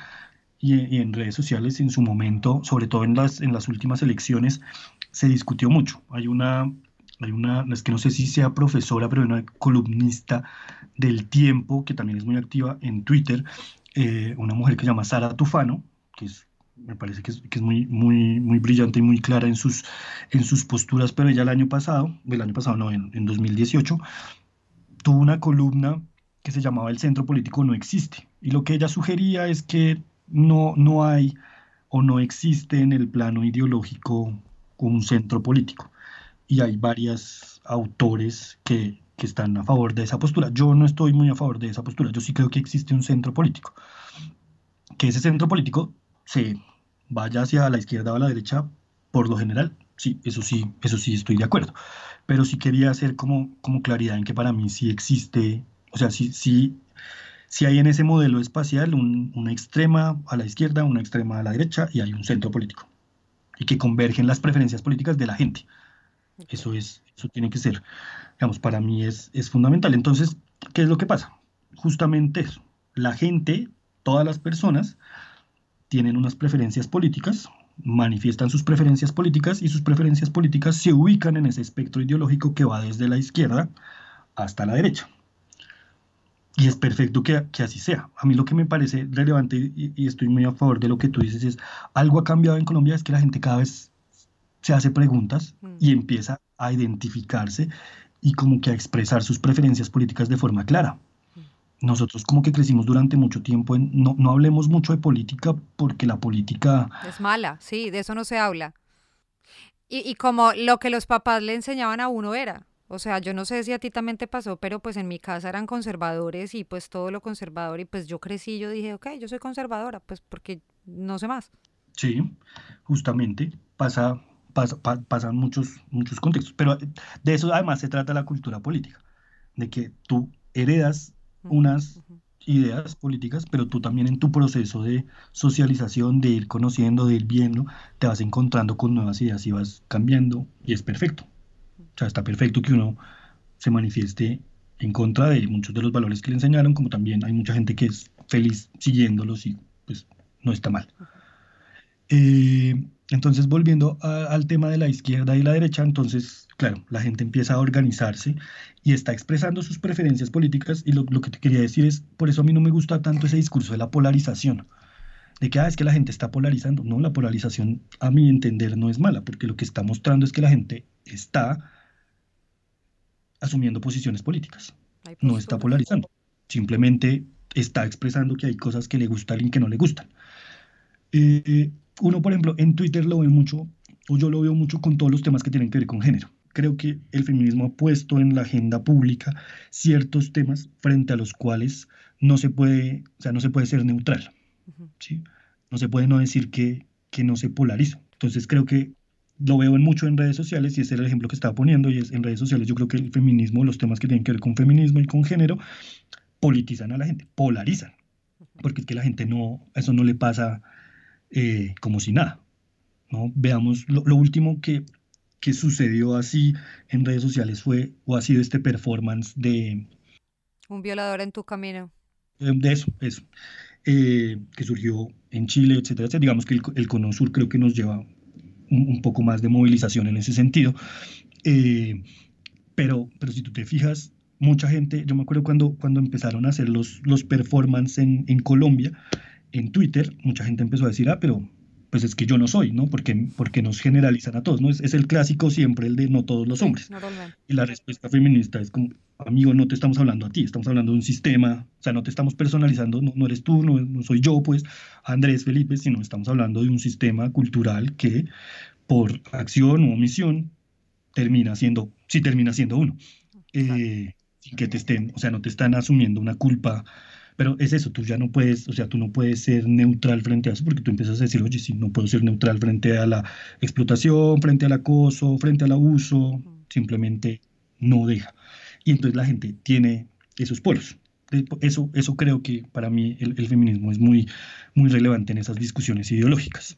y, en redes sociales en su momento, sobre todo en las, en las últimas elecciones, se discutió mucho. Hay una, hay una, es que no sé si sea profesora, pero una columnista del tiempo que también es muy activa en Twitter, eh, una mujer que se llama Sara Tufano, que es me parece que es, muy, muy, muy brillante y muy clara en sus, en sus posturas, pero ella el año pasado, el año pasado no, en, en 2018, tuvo una columna que se llamaba El Centro Político No Existe. Y lo que ella sugería es que no, no hay o no existe en el plano ideológico un centro político. Y hay varios autores que, están a favor de esa postura. Yo no estoy muy a favor de esa postura. Yo sí creo que existe un centro político. Que ese centro político se vaya hacia la izquierda o a la derecha, por lo general, sí, eso sí, eso sí estoy de acuerdo. Pero sí quería hacer como, como claridad en que para mí sí existe, o sea, sí, sí Si hay en ese modelo espacial una extrema a la izquierda, una extrema a la derecha y hay un centro político. Y que convergen las preferencias políticas de la gente. Eso, es, eso tiene que ser, digamos, para mí es, es fundamental. Entonces, ¿qué es lo que pasa? Justamente eso. La gente, todas las personas, tienen unas preferencias políticas, manifiestan sus preferencias políticas y sus preferencias políticas se ubican en ese espectro ideológico que va desde la izquierda hasta la derecha. Y es perfecto que, así sea. A mí lo que me parece relevante y, estoy muy a favor de lo que tú dices es, algo ha cambiado en Colombia, es que la gente cada vez se hace preguntas y mm. empieza a identificarse y como que a expresar sus preferencias políticas de forma clara nosotros como que crecimos durante mucho tiempo en, no, no hablemos mucho de política porque la política... Es mala, sí, de eso no se habla. Y, y, como lo que los papás le enseñaban a uno era. O sea, yo no sé si a ti también te pasó, pero pues en mi casa eran conservadores y pues todo lo conservador y pues yo crecí, yo dije, ok, yo soy conservadora, pues porque no sé más. Sí, justamente pasa, pasa pasan muchos, muchos contextos, pero de eso además se trata la cultura política, de que tú heredas unas ideas políticas, pero tú también en tu proceso de socialización, de ir conociendo, de ir viendo, te vas encontrando con nuevas ideas y vas cambiando y es perfecto. O sea, está perfecto que uno se manifieste en contra de muchos de los valores que le enseñaron, como también hay mucha gente que es feliz siguiéndolos y pues no está mal. Eh, entonces, volviendo al tema de la izquierda y la derecha, entonces claro, la gente empieza a organizarse y está expresando sus preferencias políticas y lo, que te quería decir es, por eso a mí no me gusta tanto ese discurso de la polarización, de que, ah, es que la gente está polarizando. No, la polarización a mi entender no es mala, porque lo que está mostrando es que la gente está asumiendo posiciones políticas, no está polarizando, simplemente está expresando que hay cosas que le gustan y que no le gustan. Eh, uno, por ejemplo, en Twitter lo ve mucho, o yo lo veo mucho con todos los temas que tienen que ver con género creo que el feminismo ha puesto en la agenda pública ciertos temas frente a los cuales no se puede, o sea, no se puede ser neutral. ¿sí? No se puede no decir que, que no se polariza. Entonces creo que lo veo en mucho en redes sociales y ese es el ejemplo que estaba poniendo y es en redes sociales yo creo que el feminismo, los temas que tienen que ver con feminismo y con género, politizan a la gente, polarizan, porque es que la gente no, eso no le pasa eh, como si nada. ¿no? Veamos lo, lo último que que sucedió así en redes sociales fue o ha sido este performance de... Un violador en tu camino. Eh, de eso, eso. Eh, que surgió en Chile, etcétera, etcétera. Digamos que el, el Cono Sur creo que nos lleva un, poco más de movilización en ese sentido. Eh, pero, pero si tú te fijas, mucha gente, yo me acuerdo cuando, cuando empezaron a hacer los, los performance en, en Colombia, en Twitter, mucha gente empezó a decir, ah, pero pues es que yo no soy, ¿no? Porque, porque nos generalizan a todos, ¿no? Es, es el clásico siempre el de no todos los hombres. y la respuesta feminista es como, amigo, no te estamos hablando a ti, estamos hablando de un sistema, o sea, no te estamos personalizando, no, no eres tú, no, no, soy yo, pues, Andrés Felipe, sino estamos hablando de un sistema cultural que por acción o omisión termina siendo, sí termina siendo uno. Eh, sin que te estén, o sea, no te están asumiendo una culpa pero es eso, tú ya no puedes, o sea, tú no puedes ser neutral frente a eso porque tú empiezas a decir, oye, sí, no puedo ser neutral frente a la explotación, frente al acoso, frente al abuso, simplemente no deja. Y entonces la gente tiene esos polos. Eso, eso creo que para mí el, feminismo es muy, muy relevante en esas discusiones ideológicas.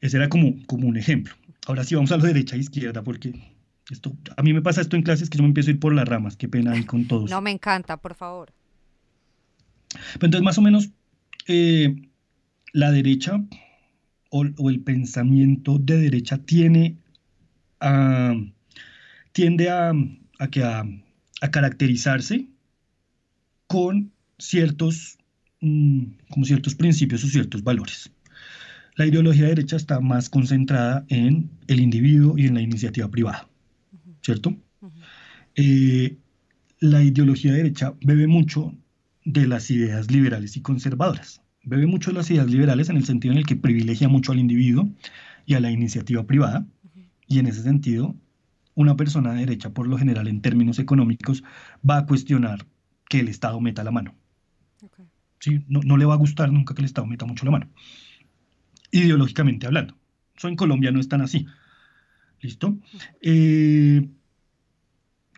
Ese era como, como un ejemplo. Ahora sí vamos a la derecha e izquierda porque esto, a mí me pasa esto en clases que yo me empiezo a ir por las ramas. Qué pena ahí con todos. No, me encanta, por favor. Entonces, más o menos, eh, la derecha o, el pensamiento de derecha tiene tiende a, que a, caracterizarse con ciertos, mm, como ciertos principios o ciertos valores. La ideología de derecha está más concentrada en el individuo y en la iniciativa privada, ¿cierto? Eh, la ideología de derecha bebe mucho de las ideas liberales y conservadoras. Bebe mucho de las ideas liberales en el sentido en el que privilegia mucho al individuo y a la iniciativa privada. Y en ese sentido, una persona de derecha, por lo general, en términos económicos, va a cuestionar que el Estado meta la mano. ¿Sí? No, le va a gustar nunca que el Estado meta mucho la mano. Ideológicamente hablando. Eso en Colombia no es tan así. ¿Listo? Eh,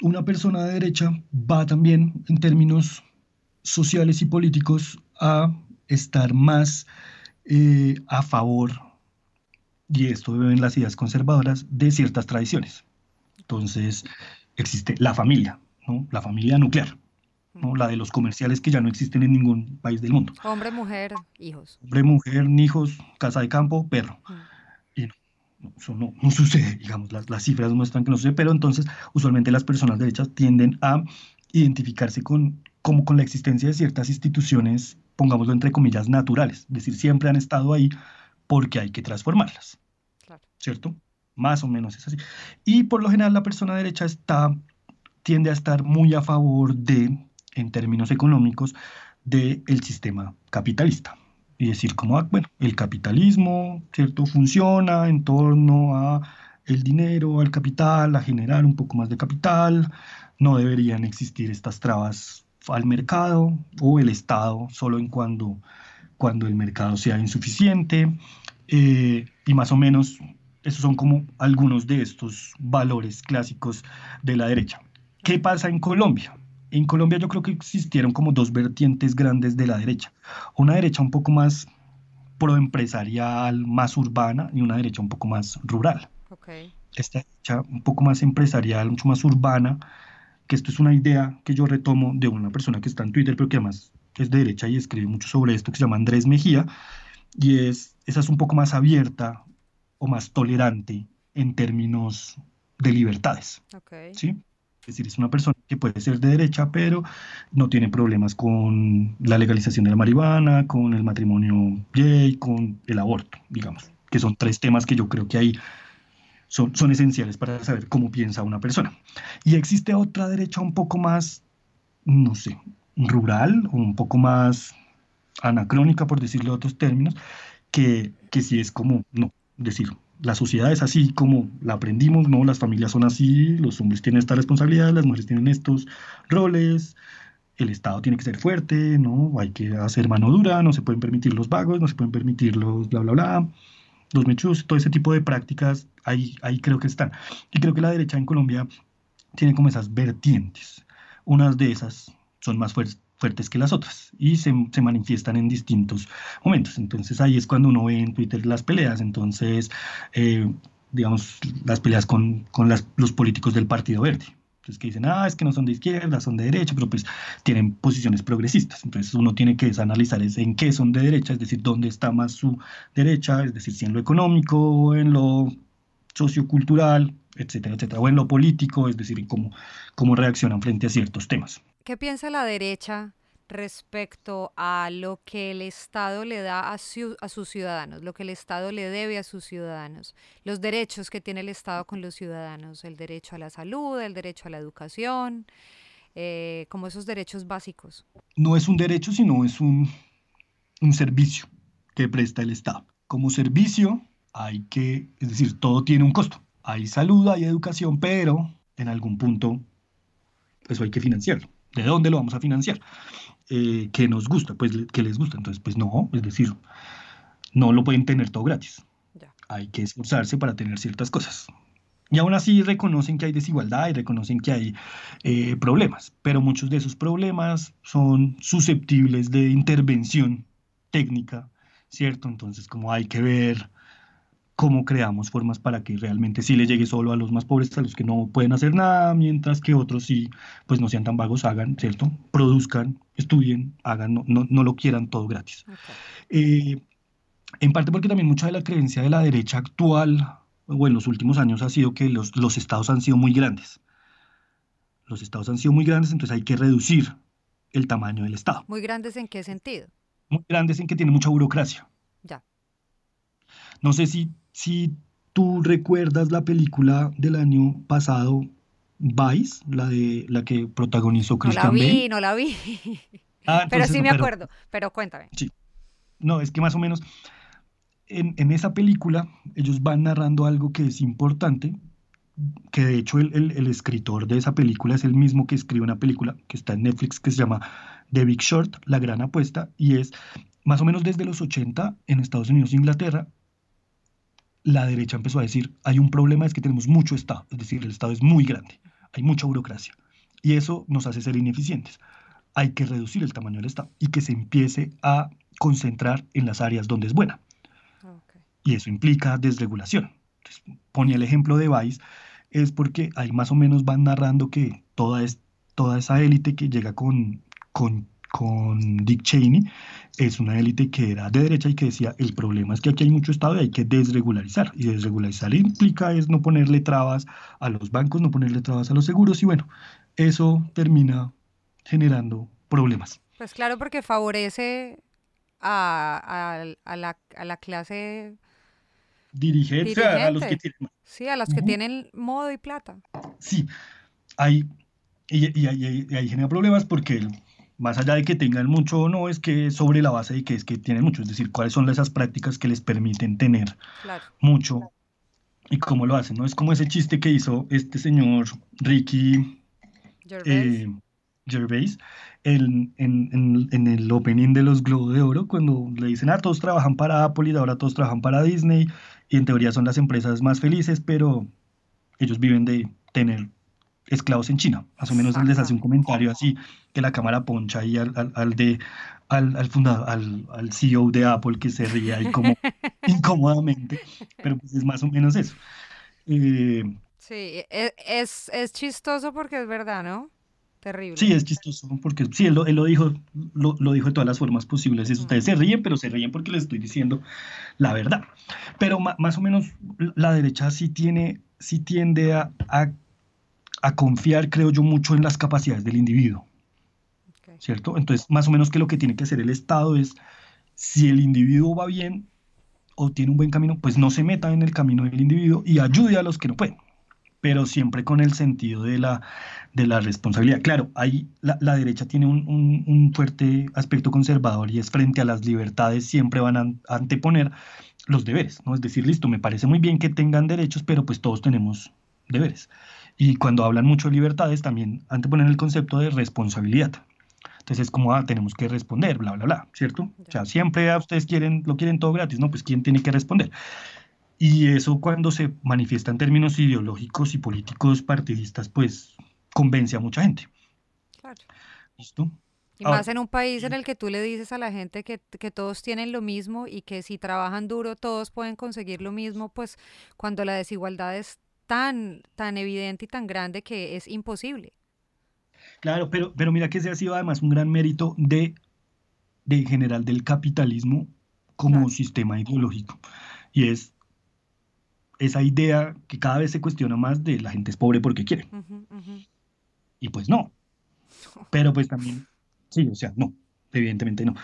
una persona de derecha va también en términos sociales y políticos a estar más eh, a favor, y esto en las ideas conservadoras, de ciertas tradiciones. Entonces, existe la familia, ¿no? la familia nuclear, ¿no? la de los comerciales que ya no existen en ningún país del mundo. Hombre, mujer, hijos. Hombre, mujer, hijos, casa de campo, perro. Y no, eso no, no, sucede, digamos, las, las cifras muestran que no sucede, pero entonces usualmente las personas derechas tienden a identificarse con, como con la existencia de ciertas instituciones, pongámoslo entre comillas, naturales, es decir, siempre han estado ahí porque hay que transformarlas, ¿cierto? Más o menos es así. Y por lo general la persona derecha está, tiende a estar muy a favor de, en términos económicos, del sistema capitalista. Y decir como, ah, bueno, el capitalismo, ¿cierto? Funciona en torno a el dinero, al capital, a generar un poco más de capital, no deberían existir estas trabas al mercado o el Estado solo en cuando, cuando el mercado sea insuficiente. Eh, y más o menos esos son como algunos de estos valores clásicos de la derecha. ¿Qué pasa en Colombia? En Colombia yo creo que existieron como dos vertientes grandes de la derecha. Una derecha un poco más proempresarial, más urbana, y una derecha un poco más rural. Esta derecha un poco más empresarial, mucho más urbana, que esto es una idea que yo retomo de una persona que está en Twitter, pero que además es de derecha y escribe mucho sobre esto, que se llama Andrés Mejía, y es, esa es un poco más abierta o más tolerante en términos de libertades. ¿sí? Es decir, es una persona que puede ser de derecha, pero no tiene problemas con la legalización de la marihuana, con el matrimonio gay, con el aborto, digamos, que son tres temas que yo creo que hay son, esenciales para saber cómo piensa una persona. Y existe otra derecha un poco más, no sé, rural, o un poco más anacrónica, por decirlo de otros términos, que, que sí es como, no, decir, la sociedad es así como la aprendimos, no, las familias son así, los hombres tienen esta responsabilidad, las mujeres tienen estos roles, el Estado tiene que ser fuerte, no, hay que hacer mano dura, no se pueden permitir los vagos, no se pueden permitir los bla, bla, bla los mechus, todo ese tipo de prácticas, ahí, ahí creo que están. Y creo que la derecha en Colombia tiene como esas vertientes. Unas de esas son más fuertes que las otras y se, se, manifiestan en distintos momentos. Entonces ahí es cuando uno ve en Twitter las peleas. Entonces, eh, digamos, las peleas con, con los políticos del Partido Verde. Entonces que dicen, ah, es que no son de izquierda, son de derecha, pero pues tienen posiciones progresistas. Entonces uno tiene que analizar en qué son de derecha, es decir, dónde está más su derecha, es decir, si en lo económico, en lo sociocultural, etcétera, etcétera, o en lo político, es decir, cómo, cómo reaccionan frente a ciertos temas. ¿Qué piensa la derecha respecto a lo que el Estado le da a, sus ciudadanos, lo que el Estado le debe a sus ciudadanos, los derechos que tiene el Estado con los ciudadanos, el derecho a la salud, el derecho a la educación, eh, como esos derechos básicos. No es un derecho, sino es un, un servicio que presta el Estado. Como servicio hay que, es decir, todo tiene un costo. Hay salud, hay educación, pero en algún punto eso hay que financiarlo. ¿De dónde lo vamos a financiar? Eh, que nos gusta, pues que les gusta. Entonces, pues no, es decir, no lo pueden tener todo gratis. Hay que esforzarse para tener ciertas cosas. Y aún así reconocen que hay desigualdad y reconocen que hay eh, problemas, pero muchos de esos problemas son susceptibles de intervención técnica, ¿cierto? Entonces, como hay que ver cómo creamos formas para que realmente sí le llegue solo a los más pobres, a los que no pueden hacer nada, mientras que otros sí, pues no sean tan vagos, hagan, ¿cierto? Produzcan, estudien, hagan, no, no, lo quieran todo gratis. Eh, en parte porque también mucha de la creencia de la derecha actual, o en los últimos años, ha sido que los, los estados han sido muy grandes. Los estados han sido muy grandes, entonces hay que reducir el tamaño del estado. ¿Muy grandes en qué sentido? Muy grandes en que tiene mucha burocracia. Ya. No sé si si tú recuerdas la película del año pasado, Vice, la de la que protagonizó Christian Bale. No la vi, no la vi. Ah, pero sí me acuerdo, pero cuéntame. Sí. No, es que más o menos en, en, esa película ellos van narrando algo que es importante, que de hecho el, el, el, escritor de esa película es el mismo que escribe una película que está en Netflix que se llama The Big Short, La Gran Apuesta, y es más o menos desde los 80 en Estados Unidos e Inglaterra, la derecha empezó a decir, hay un problema, es que tenemos mucho Estado, es decir, el Estado es muy grande, hay mucha burocracia, y eso nos hace ser ineficientes. hay que reducir el tamaño del Estado y que se empiece a concentrar en las áreas donde es buena. Y eso implica desregulación. ponía el ejemplo de Vice, es porque ahí más o menos van narrando que toda, es, toda esa élite que llega con, con, con Dick Cheney es una élite que era de derecha y que decía, el problema es que aquí hay mucho Estado y hay que desregularizar. Y desregularizar implica es no ponerle trabas a los bancos, no ponerle trabas a los seguros y bueno, eso termina generando problemas. Pues claro, porque favorece a, la, clase dirigente, a los que tienen... Sí, a los que tienen modo y plata. Sí, hay, y, y, ahí genera problemas porque más allá de que tengan mucho o no, es que sobre la base de que es que tienen mucho, es decir, cuáles son esas prácticas que les permiten tener mucho y cómo lo hacen, ¿no? Es como ese chiste que hizo este señor Ricky Gervais, eh, en, en, el opening de los Globos de Oro, cuando le dicen, ah, todos trabajan para Apple y ahora todos trabajan para Disney, y en teoría son las empresas más felices, pero ellos viven de tener esclavos en China. Más o menos él les hace un comentario así, que la cámara poncha ahí al, al, de, al, al, fundador, al, al, CEO de Apple que se ríe ahí como incómodamente, pero pues es más o menos eso. Eh, sí, e, es, es chistoso porque es verdad, ¿no? Terrible. Sí, es chistoso, porque sí, él lo, él lo dijo, lo, lo, dijo de todas las formas posibles. Es, ustedes se ríen, pero se ríen porque les estoy diciendo la verdad. Pero más o menos la derecha sí tiene, sí tiende a, a, a confiar, creo yo, mucho en las capacidades del individuo. ¿Cierto? Entonces, más o menos que lo que tiene que hacer el Estado es, si el individuo va bien o tiene un buen camino, pues no se meta en el camino del individuo y ayude a los que no pueden pero siempre con el sentido de la, de la responsabilidad. Claro, ahí la, la derecha tiene un, un, fuerte aspecto conservador y es frente a las libertades siempre van a anteponer los deberes, ¿no? Es decir, listo, me parece muy bien que tengan derechos, pero pues todos tenemos deberes. Y cuando hablan mucho de libertades, también anteponen el concepto de responsabilidad. Entonces es como, ah, tenemos que responder, bla, bla, bla, ¿cierto? O sea, siempre a ustedes quieren, lo quieren todo gratis, ¿no? Pues ¿quién tiene que responder? Y eso cuando se manifiesta en términos ideológicos y políticos partidistas, pues convence a mucha gente. Claro. ¿Listo? Y más en un país en el que tú le dices a la gente que, que, todos tienen lo mismo y que si trabajan duro todos pueden conseguir lo mismo, pues cuando la desigualdad es tan, tan evidente y tan grande que es imposible. Claro, pero, pero mira que ese ha sido además un gran mérito de, de en general del capitalismo como sistema ideológico. Y es esa idea que cada vez se cuestiona más de la gente es pobre porque quiere. Y pues no. Pero pues también, sí, o sea, no, evidentemente no.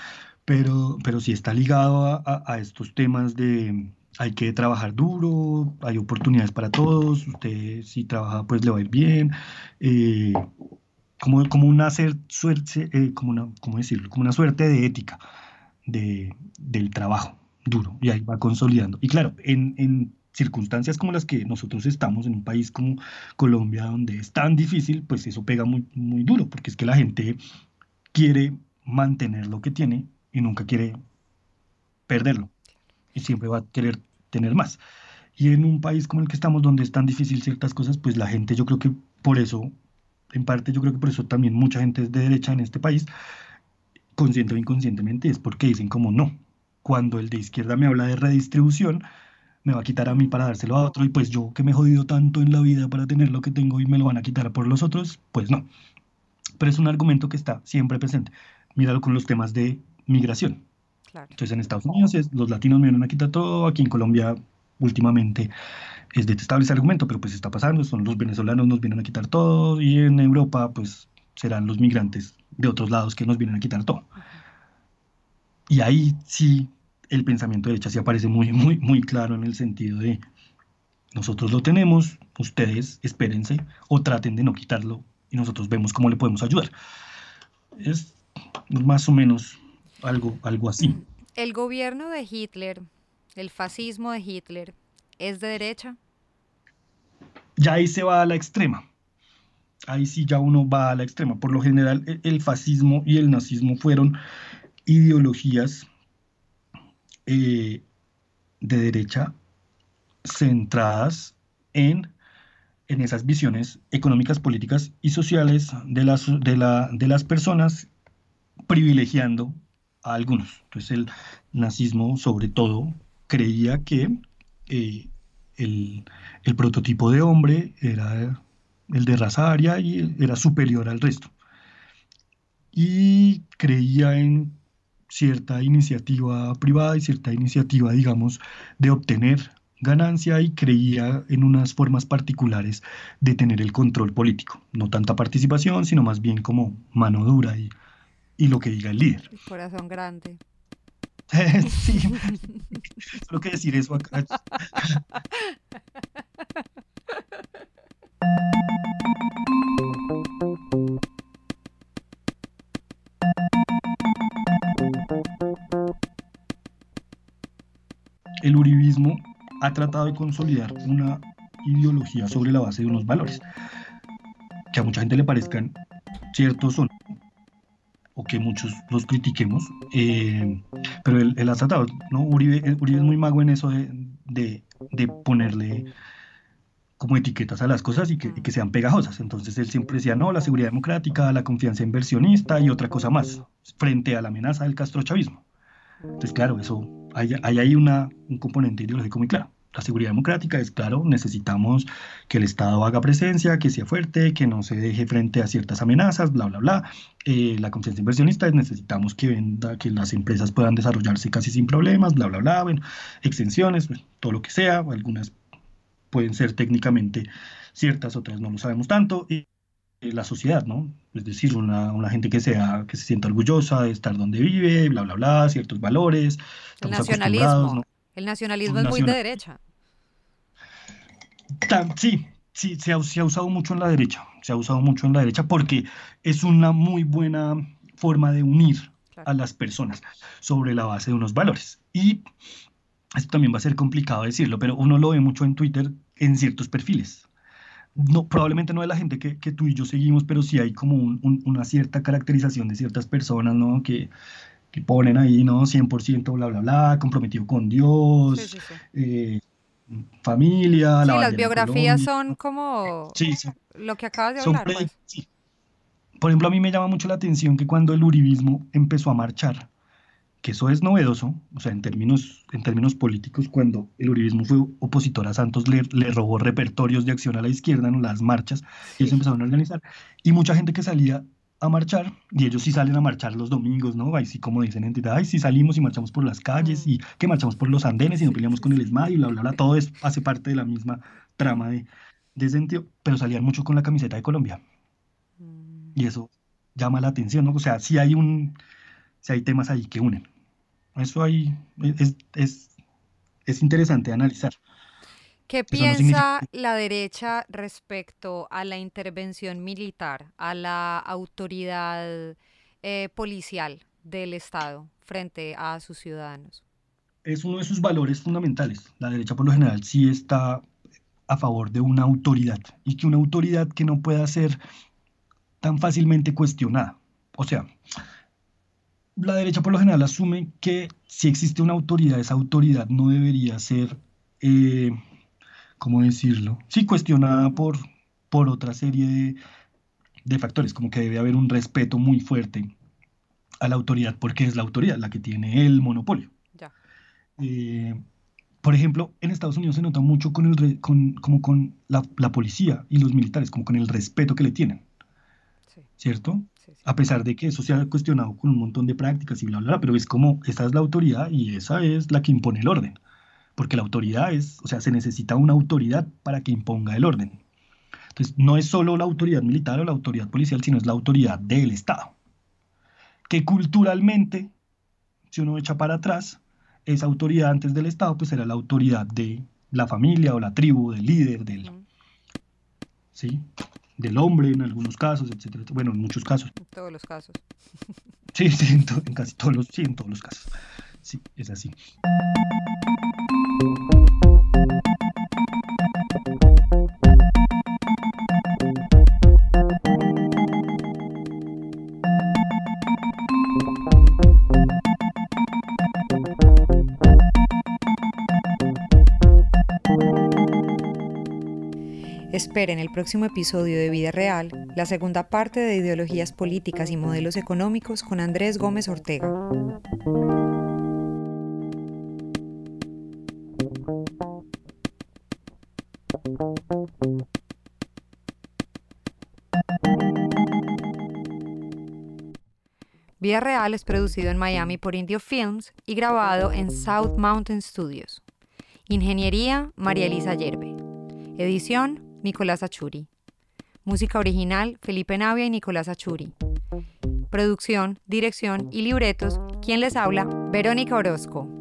Pero, pero sí está ligado a, estos temas de hay que trabajar duro, hay oportunidades para todos, usted si trabaja pues le va a ir bien. Eh, como, una suerte, eh. Como una suerte de ética de, del trabajo duro y ahí va consolidando. Y claro, en, en circunstancias como las que nosotros estamos en un país como Colombia, donde es tan difícil, pues eso pega muy, muy duro, porque es que la gente quiere mantener lo que tiene y nunca quiere perderlo. Siempre va a querer tener más. Y en un país como el que estamos, donde es tan difícil ciertas cosas, pues la gente yo creo que por eso, en parte yo creo que por eso también mucha gente es de derecha en este país, consciente o inconscientemente, es porque dicen como no. Cuando el de izquierda me habla de redistribución, me va a quitar a mí para dárselo a otro y pues yo que me he jodido tanto en la vida para tener lo que tengo y me lo van a quitar por los otros, pues no. Pero es un argumento que está siempre presente. Míralo con los temas de migración. Entonces en Estados Unidos los latinos me van a quitar todo, aquí en Colombia últimamente es detestable ese argumento, pero pues está pasando, son los venezolanos nos vienen a quitar todo y en Europa pues serán los migrantes de otros lados que nos vienen a quitar todo. Y ahí sí el pensamiento de derecha sí aparece muy, muy, muy claro en el sentido de nosotros lo tenemos, ustedes espérense o traten de no quitarlo y nosotros vemos cómo le podemos ayudar. Es más o menos algo, algo así. ¿El gobierno de Hitler, el fascismo de Hitler, es de derecha? Ya ahí se va a la extrema. Ahí sí ya uno va a la extrema. Por lo general, e, el fascismo y el nazismo fueron ideologías eh, de derecha centradas en, en esas visiones económicas, políticas y sociales de las, de, la, de las personas privilegiando a algunos. Entonces el nazismo sobre todo creía que eh, el, el, prototipo de hombre era el de raza aria y era superior al resto. Y creía en cierta iniciativa privada y cierta iniciativa, digamos, de obtener ganancia y creía en unas formas particulares de tener el control político. No tanta participación, sino más bien como mano dura y, y lo que diga el líder. corazón grande. sí, solo que decir eso acá. El uribismo ha tratado de consolidar una ideología sobre la base de unos valores que a mucha gente le parezcan ciertos son o que muchos los critiquemos, eh, pero él, ha tratado, ¿no? Uribe, es muy mago en eso de, de, de ponerle como etiquetas a las cosas y que, que, sean pegajosas. Entonces él siempre decía, no, la seguridad democrática, la confianza inversionista y otra cosa más, frente a la amenaza del castrochavismo. Entonces, claro, eso, hay, hay ahí una, un componente ideológico muy claro. La seguridad democrática es claro, necesitamos que el Estado haga presencia, que sea fuerte, que no se deje frente a ciertas amenazas, bla, bla, bla. Eh, la confianza inversionista es necesitamos que venda, que las empresas puedan desarrollarse casi sin problemas, bla, bla, bla. Bueno, extensiones, todo lo que sea, algunas pueden ser técnicamente ciertas, otras no lo sabemos tanto. Y la sociedad, ¿no? Es decir, una, una, gente que, sea, que se sienta orgullosa de estar donde vive, bla, bla, bla, ciertos valores. Nacionalismo. El nacionalismo es muy de derecha. sí, sí, se ha, se ha, usado mucho en la derecha. Se ha usado mucho en la derecha porque es una muy buena forma de unir a las personas sobre la base de unos valores. Y esto también va a ser complicado decirlo, pero uno lo ve mucho en Twitter en ciertos perfiles. No, probablemente no de la gente que, que tú y yo seguimos, pero sí hay como una cierta caracterización de ciertas personas, ¿no? Que, que ponen ahí, ¿no? 100% bla, bla, bla, comprometido con Dios, eh, familia. Sí, las biografías son como lo que acabas de hablar. Pues. Por ejemplo, a mí me llama mucho la atención que cuando el uribismo empezó a marchar, que eso es novedoso, o sea, en términos, en términos políticos, cuando el uribismo fue opositor a Santos, le, le robó repertorios de acción a la izquierda en las marchas, y ellos empezaron a organizar, y mucha gente que salía a marchar, y ellos sí salen a marchar los domingos, ¿no? Ahí sí, como dicen entidad, ay, sí salimos y marchamos por las calles, y que marchamos por los andenes y no peleamos con el ESMAD y bla, bla, bla, todo es, hace parte de la misma trama de, de sentido, pero salían mucho con la camiseta de Colombia. Y eso llama la atención, ¿no? O sea, sí hay un, sí hay temas ahí que unen. Eso ahí es, es, es interesante analizar. ¿Qué piensa la derecha respecto a la intervención militar, a la autoridad eh, policial del Estado frente a sus ciudadanos? Es uno de sus valores fundamentales. La derecha por lo general sí está a favor de una autoridad y que una autoridad que no pueda ser tan fácilmente cuestionada. O sea, la derecha por lo general asume que si existe una autoridad, esa autoridad no debería ser... Eh, ¿cómo decirlo? Sí, cuestionada por, por otra serie de, factores, como que debe haber un respeto muy fuerte a la autoridad, porque es la autoridad la que tiene el monopolio. Ya. Eh, por ejemplo, en Estados Unidos se nota mucho con, el con, como con la, policía y los militares, como con el respeto que le tienen. ¿Cierto? A pesar de que eso se ha cuestionado con un montón de prácticas y bla, bla, bla, pero es como, esa es la autoridad y esa es la que impone el orden porque la autoridad es, o sea, se necesita una autoridad para que imponga el orden. Entonces, no es solo la autoridad militar o la autoridad policial, sino es la autoridad del Estado. Que culturalmente, si uno echa para atrás, esa autoridad antes del Estado, pues era la autoridad de la familia o la tribu, del líder, del, ¿sí? del hombre en algunos casos, etcétera. Bueno, en muchos casos. En todos los casos. Sí, sí, en, en casi todos los, sí, en todos los casos. Sí, es así. Esperen el próximo episodio de Vida Real, la segunda parte de Ideologías Políticas y Modelos Económicos con Andrés Gómez Ortega. Vida Real es producido en Miami por Indio Films y grabado en South Mountain Studios. Ingeniería, María Elisa Yerbe. Edición, Nicolás Achuri. Música original, Felipe Navia y Nicolás Achuri. Producción, dirección y libretos, quien les habla, Verónica Orozco.